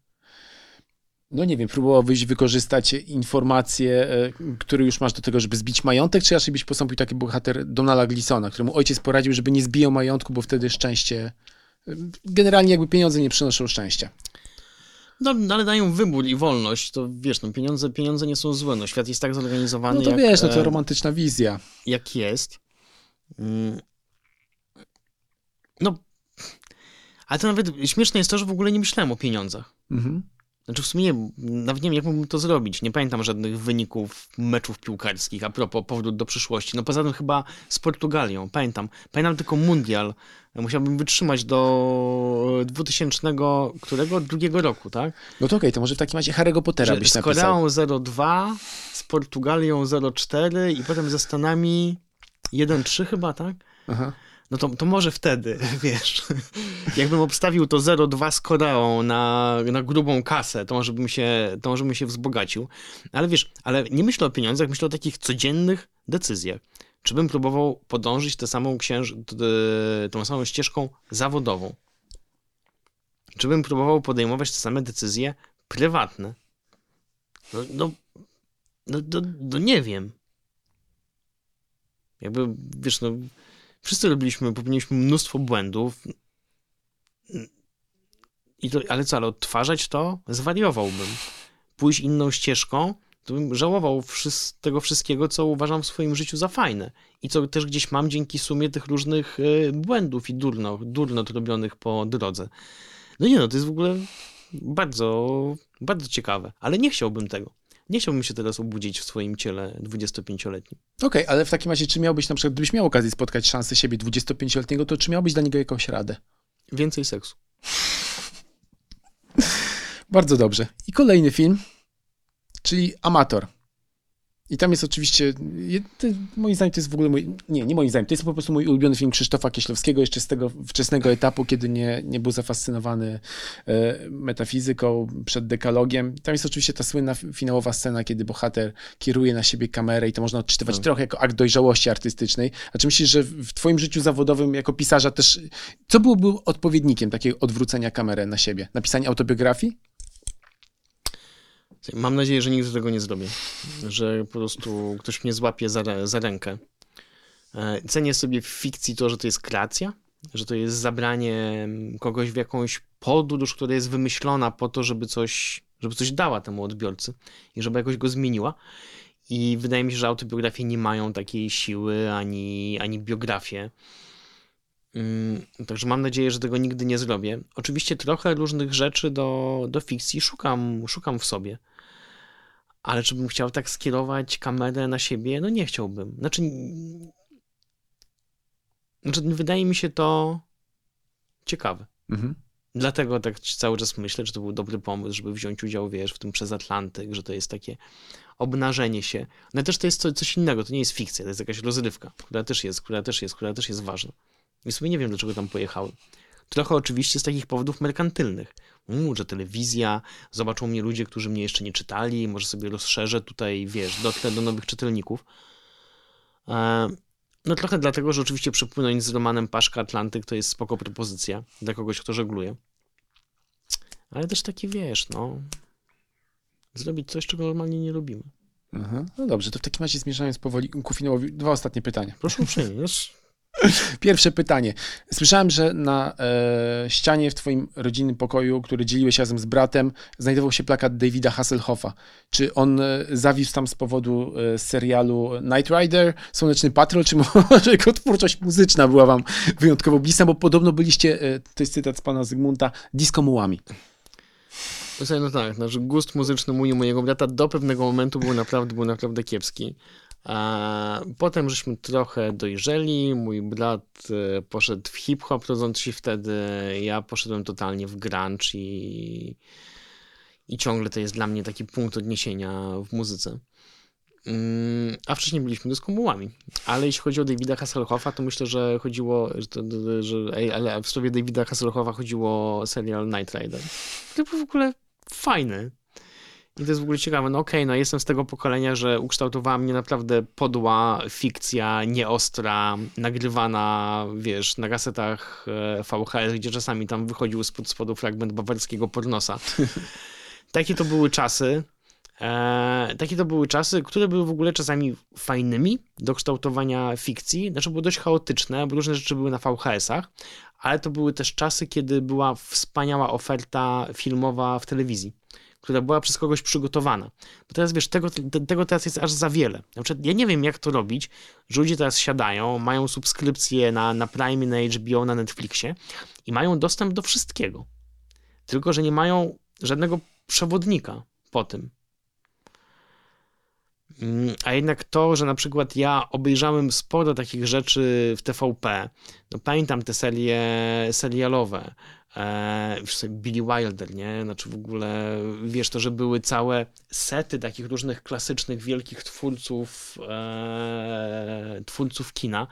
no nie wiem, próbowałbyś wykorzystać informacje, e, które już masz do tego, żeby zbić majątek, czy raczej byś postąpił taki bohater Donala Glisona, któremu ojciec poradził, żeby nie zbijał majątku, bo wtedy szczęście, e, generalnie jakby pieniądze nie przynoszą szczęścia. No, no, ale dają wybór i wolność, to wiesz, no pieniądze, pieniądze nie są złe, no świat jest tak zorganizowany, No to jak, wiesz, no to e, romantyczna wizja. Jak jest. Mm. No, ale to nawet śmieszne jest to, że w ogóle nie myślałem o pieniądzach. Mhm. Znaczy w sumie nie, nawet nie wiem, jak mógłbym to zrobić. Nie pamiętam żadnych wyników meczów piłkarskich a propos powrót do przyszłości. No poza tym chyba z Portugalią, pamiętam. Pamiętam tylko mundial. Musiałbym wytrzymać do 2000 którego? Drugiego roku, tak? No to okej, okay, to może w takim razie Harry'ego Pottera Że byś napisał. Z Koreą 02, z Portugalią 04 i potem ze Stanami 1-3 chyba, tak? Aha no to, to może wtedy, wiesz, jakbym obstawił to 0,2 z Koreą na, na grubą kasę, to może, bym się, to może bym się wzbogacił. Ale wiesz, ale nie myślę o pieniądzach, myślę o takich codziennych decyzjach. Czy bym próbował podążyć tę samą, księż... tą samą ścieżką zawodową? Czy bym próbował podejmować te same decyzje prywatne? No, no, no, no, no nie wiem. Jakby, wiesz, no Wszyscy robiliśmy, popełniliśmy mnóstwo błędów. I to, ale co, ale odtwarzać to? Zwariowałbym. Pójść inną ścieżką, to bym żałował wszys- tego wszystkiego, co uważam w swoim życiu za fajne i co też gdzieś mam dzięki sumie tych różnych y, błędów i durno, durnot robionych po drodze. No nie no, to jest w ogóle bardzo, bardzo ciekawe, ale nie chciałbym tego. Nie chciałbym się teraz obudzić w swoim ciele 25-letnim. Okej, ale w takim razie, czy miałbyś na przykład, gdybyś miał okazję spotkać szansę siebie 25-letniego, to czy miałbyś dla niego jakąś radę? Więcej seksu. Bardzo dobrze. I kolejny film, czyli Amator. I tam jest oczywiście, to, moim zdaniem to jest w ogóle mój, nie, nie moim zdaniem, to jest po prostu mój ulubiony film Krzysztofa Kieślowskiego jeszcze z tego wczesnego etapu, kiedy nie, nie był zafascynowany e, metafizyką przed dekalogiem. Tam jest oczywiście ta słynna finałowa scena, kiedy bohater kieruje na siebie kamerę i to można odczytywać Tak. trochę jako akt dojrzałości artystycznej. A czy myślisz, że w w twoim życiu zawodowym jako pisarza też, co byłoby odpowiednikiem takiego odwrócenia kamery na siebie? Napisanie autobiografii? Mam nadzieję, że nigdy tego nie zrobię. Że po prostu ktoś mnie złapie za, za rękę. E, Cenię sobie w fikcji to, że to jest kreacja, że to jest zabranie kogoś w jakąś podróż, która jest wymyślona po to, żeby coś, żeby coś dała temu odbiorcy i żeby jakoś go zmieniła. I wydaje mi się, że autobiografie nie mają takiej siły ani, ani biografie. Mm, Także mam nadzieję, że tego nigdy nie zrobię. Oczywiście trochę różnych rzeczy do, do fikcji szukam, szukam w sobie. Ale czy bym chciał tak skierować kamerę na siebie? No nie chciałbym. Znaczy, znaczy wydaje mi się to ciekawe. Mhm. Dlatego tak cały czas myślę, że to był dobry pomysł, żeby wziąć udział, wiesz, w tym przez Atlantyk, że to jest takie obnażenie się. No też to jest co, coś innego, to nie jest fikcja, to jest jakaś rozrywka, która też jest, która też jest, która też jest ważna. I sobie nie wiem, dlaczego tam pojechałem. Trochę oczywiście z takich powodów merkantylnych. Mm, że telewizja, zobaczą mnie ludzie, którzy mnie jeszcze nie czytali, może sobie rozszerzę tutaj, wiesz, dotrę do nowych czytelników. E, no trochę dlatego, że oczywiście przepłynąć z Romanem Paszka Atlantyk to jest spoko propozycja dla kogoś, kto żegluje. Ale też taki, wiesz, no, zrobić coś, czego normalnie nie robimy. Aha. No dobrze, to w takim razie zmierzając powoli ku finałowi, dwa ostatnie pytania. Proszę uprzejmie, Pierwsze pytanie. Słyszałem, że na e, ścianie w twoim rodzinnym pokoju, który dzieliłeś razem z bratem, znajdował się plakat Davida Hasselhoffa. Czy on e, zawisł tam z powodu e, serialu Knight Rider, Słoneczny Patrol, czy może jego twórczość muzyczna była wam wyjątkowo bliska, bo podobno byliście, e, to jest cytat z pana Zygmunta, diskomułami. No tak, nasz gust muzyczny mój i mojego brata do pewnego momentu był naprawdę, był naprawdę kiepski. Potem żeśmy trochę dojrzeli, mój brat e, poszedł w hip-hop, rodząc się wtedy, ja poszedłem totalnie w grunge i, i ciągle to jest dla mnie taki punkt odniesienia w muzyce. Mm, A wcześniej byliśmy dyskomułami. Ale jeśli chodzi o Davida Hasselhoffa, to myślę, że chodziło, że, że ej, ale w sprawie Davida Hasselhoffa chodziło o serial Night Rider. To był w ogóle fajny. I to jest w ogóle ciekawe. No okej, no jestem z tego pokolenia, że ukształtowała mnie naprawdę podła fikcja, nieostra, nagrywana, wiesz, na kasetach e, VHS, gdzie czasami tam wychodził spod spodu fragment bawarskiego pornosa. Takie to były czasy. E, takie to były czasy, które były w ogóle czasami fajnymi do kształtowania fikcji. Znaczy były dość chaotyczne, bo różne rzeczy były na VHS-ach, ale to były też czasy, kiedy była wspaniała oferta filmowa w telewizji, która była przez kogoś przygotowana. Bo teraz wiesz, tego, te- tego teraz jest aż za wiele. Na przykład, ja nie wiem, jak to robić, że ludzie teraz siadają, mają subskrypcję na, na Prime, na HBO, na Netflixie i mają dostęp do wszystkiego. Tylko, że nie mają żadnego przewodnika po tym. Mm, A jednak to, że na przykład ja obejrzałem sporo takich rzeczy w TVP, no pamiętam te serie serialowe, e, Billy Wilder, nie? Znaczy w ogóle, wiesz, to, że były całe sety takich różnych klasycznych, wielkich twórców, e, twórców kina,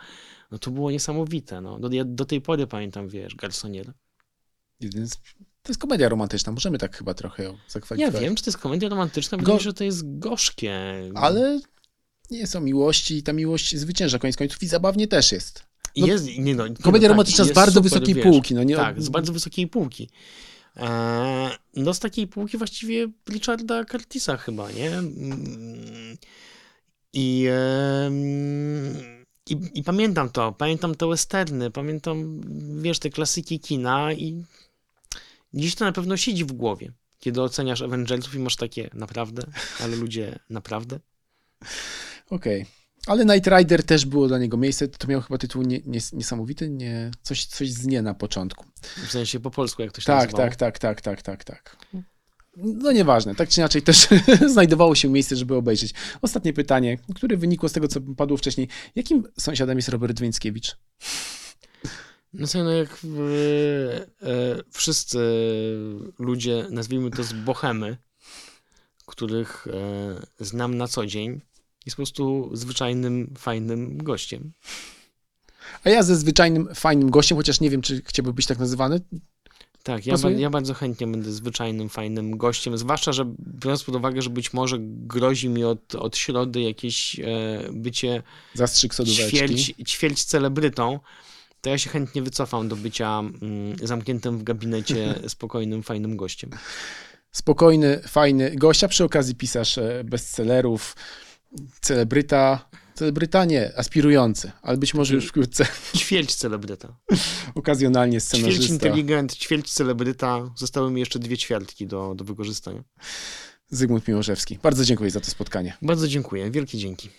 no to było niesamowite, no. Do, ja do tej pory pamiętam, wiesz, Garsonier. Jeden z... To jest komedia romantyczna, możemy tak chyba trochę ją Ja zakwalifikować. wiem, czy to jest komedia romantyczna, Go- wydaje mi się, że to jest gorzkie. Ale nie są miłości i ta miłość zwycięża koniec końców i zabawnie też jest. no, jest, nie no, nie Komedia no, romantyczna z jest bardzo super, wysokiej wiesz. półki. No nie, Tak, z bardzo wysokiej półki. Eee, no z takiej półki właściwie Richarda Curtisa chyba, nie? Mm, I, i, I pamiętam to, pamiętam te westerny, pamiętam, wiesz, te klasyki kina i dziś to na pewno siedzi w głowie. Kiedy oceniasz Avengersów i masz takie, naprawdę? Ale ludzie, naprawdę? Okej. Ale Knight Rider też było dla niego miejsce. To miał chyba tytuł nie, nie, niesamowity, nie, coś, coś z nie na początku. W sensie po polsku, jak to się Tak, nazywało. tak, tak, tak, tak, tak, tak. No nieważne, tak czy inaczej też znajdowało się miejsce, żeby obejrzeć. Ostatnie pytanie, które wynikło z tego, co padło wcześniej. Jakim sąsiadem jest Robert Więckiewicz? No co, no jak e, e, wszyscy ludzie, nazwijmy to z bohemy, których e, znam na co dzień, jest po prostu zwyczajnym, fajnym gościem. A ja ze zwyczajnym, fajnym gościem, chociaż nie wiem, czy chciałby być tak nazywany. Tak, ja, ba- ja bardzo chętnie będę zwyczajnym, fajnym gościem, zwłaszcza, że biorąc pod uwagę, że być może grozi mi od, od środy jakieś e, bycie Zastrzyk ćwielć, ćwielć celebrytą, to ja się chętnie wycofam do bycia mm, zamkniętym w gabinecie spokojnym, fajnym gościem. Spokojny, fajny gość, a przy okazji pisarz e, bestsellerów, celebryta, celebryta nie, aspirujący, ale być może już wkrótce Ćwielć celebryta. okazjonalnie scenarzysta. inteligent, ćwielć celebryta. Zostały mi jeszcze dwie ćwiartki do, do wykorzystania. Zygmunt Miłoszewski. Bardzo dziękuję za to spotkanie. Bardzo dziękuję. Wielkie dzięki.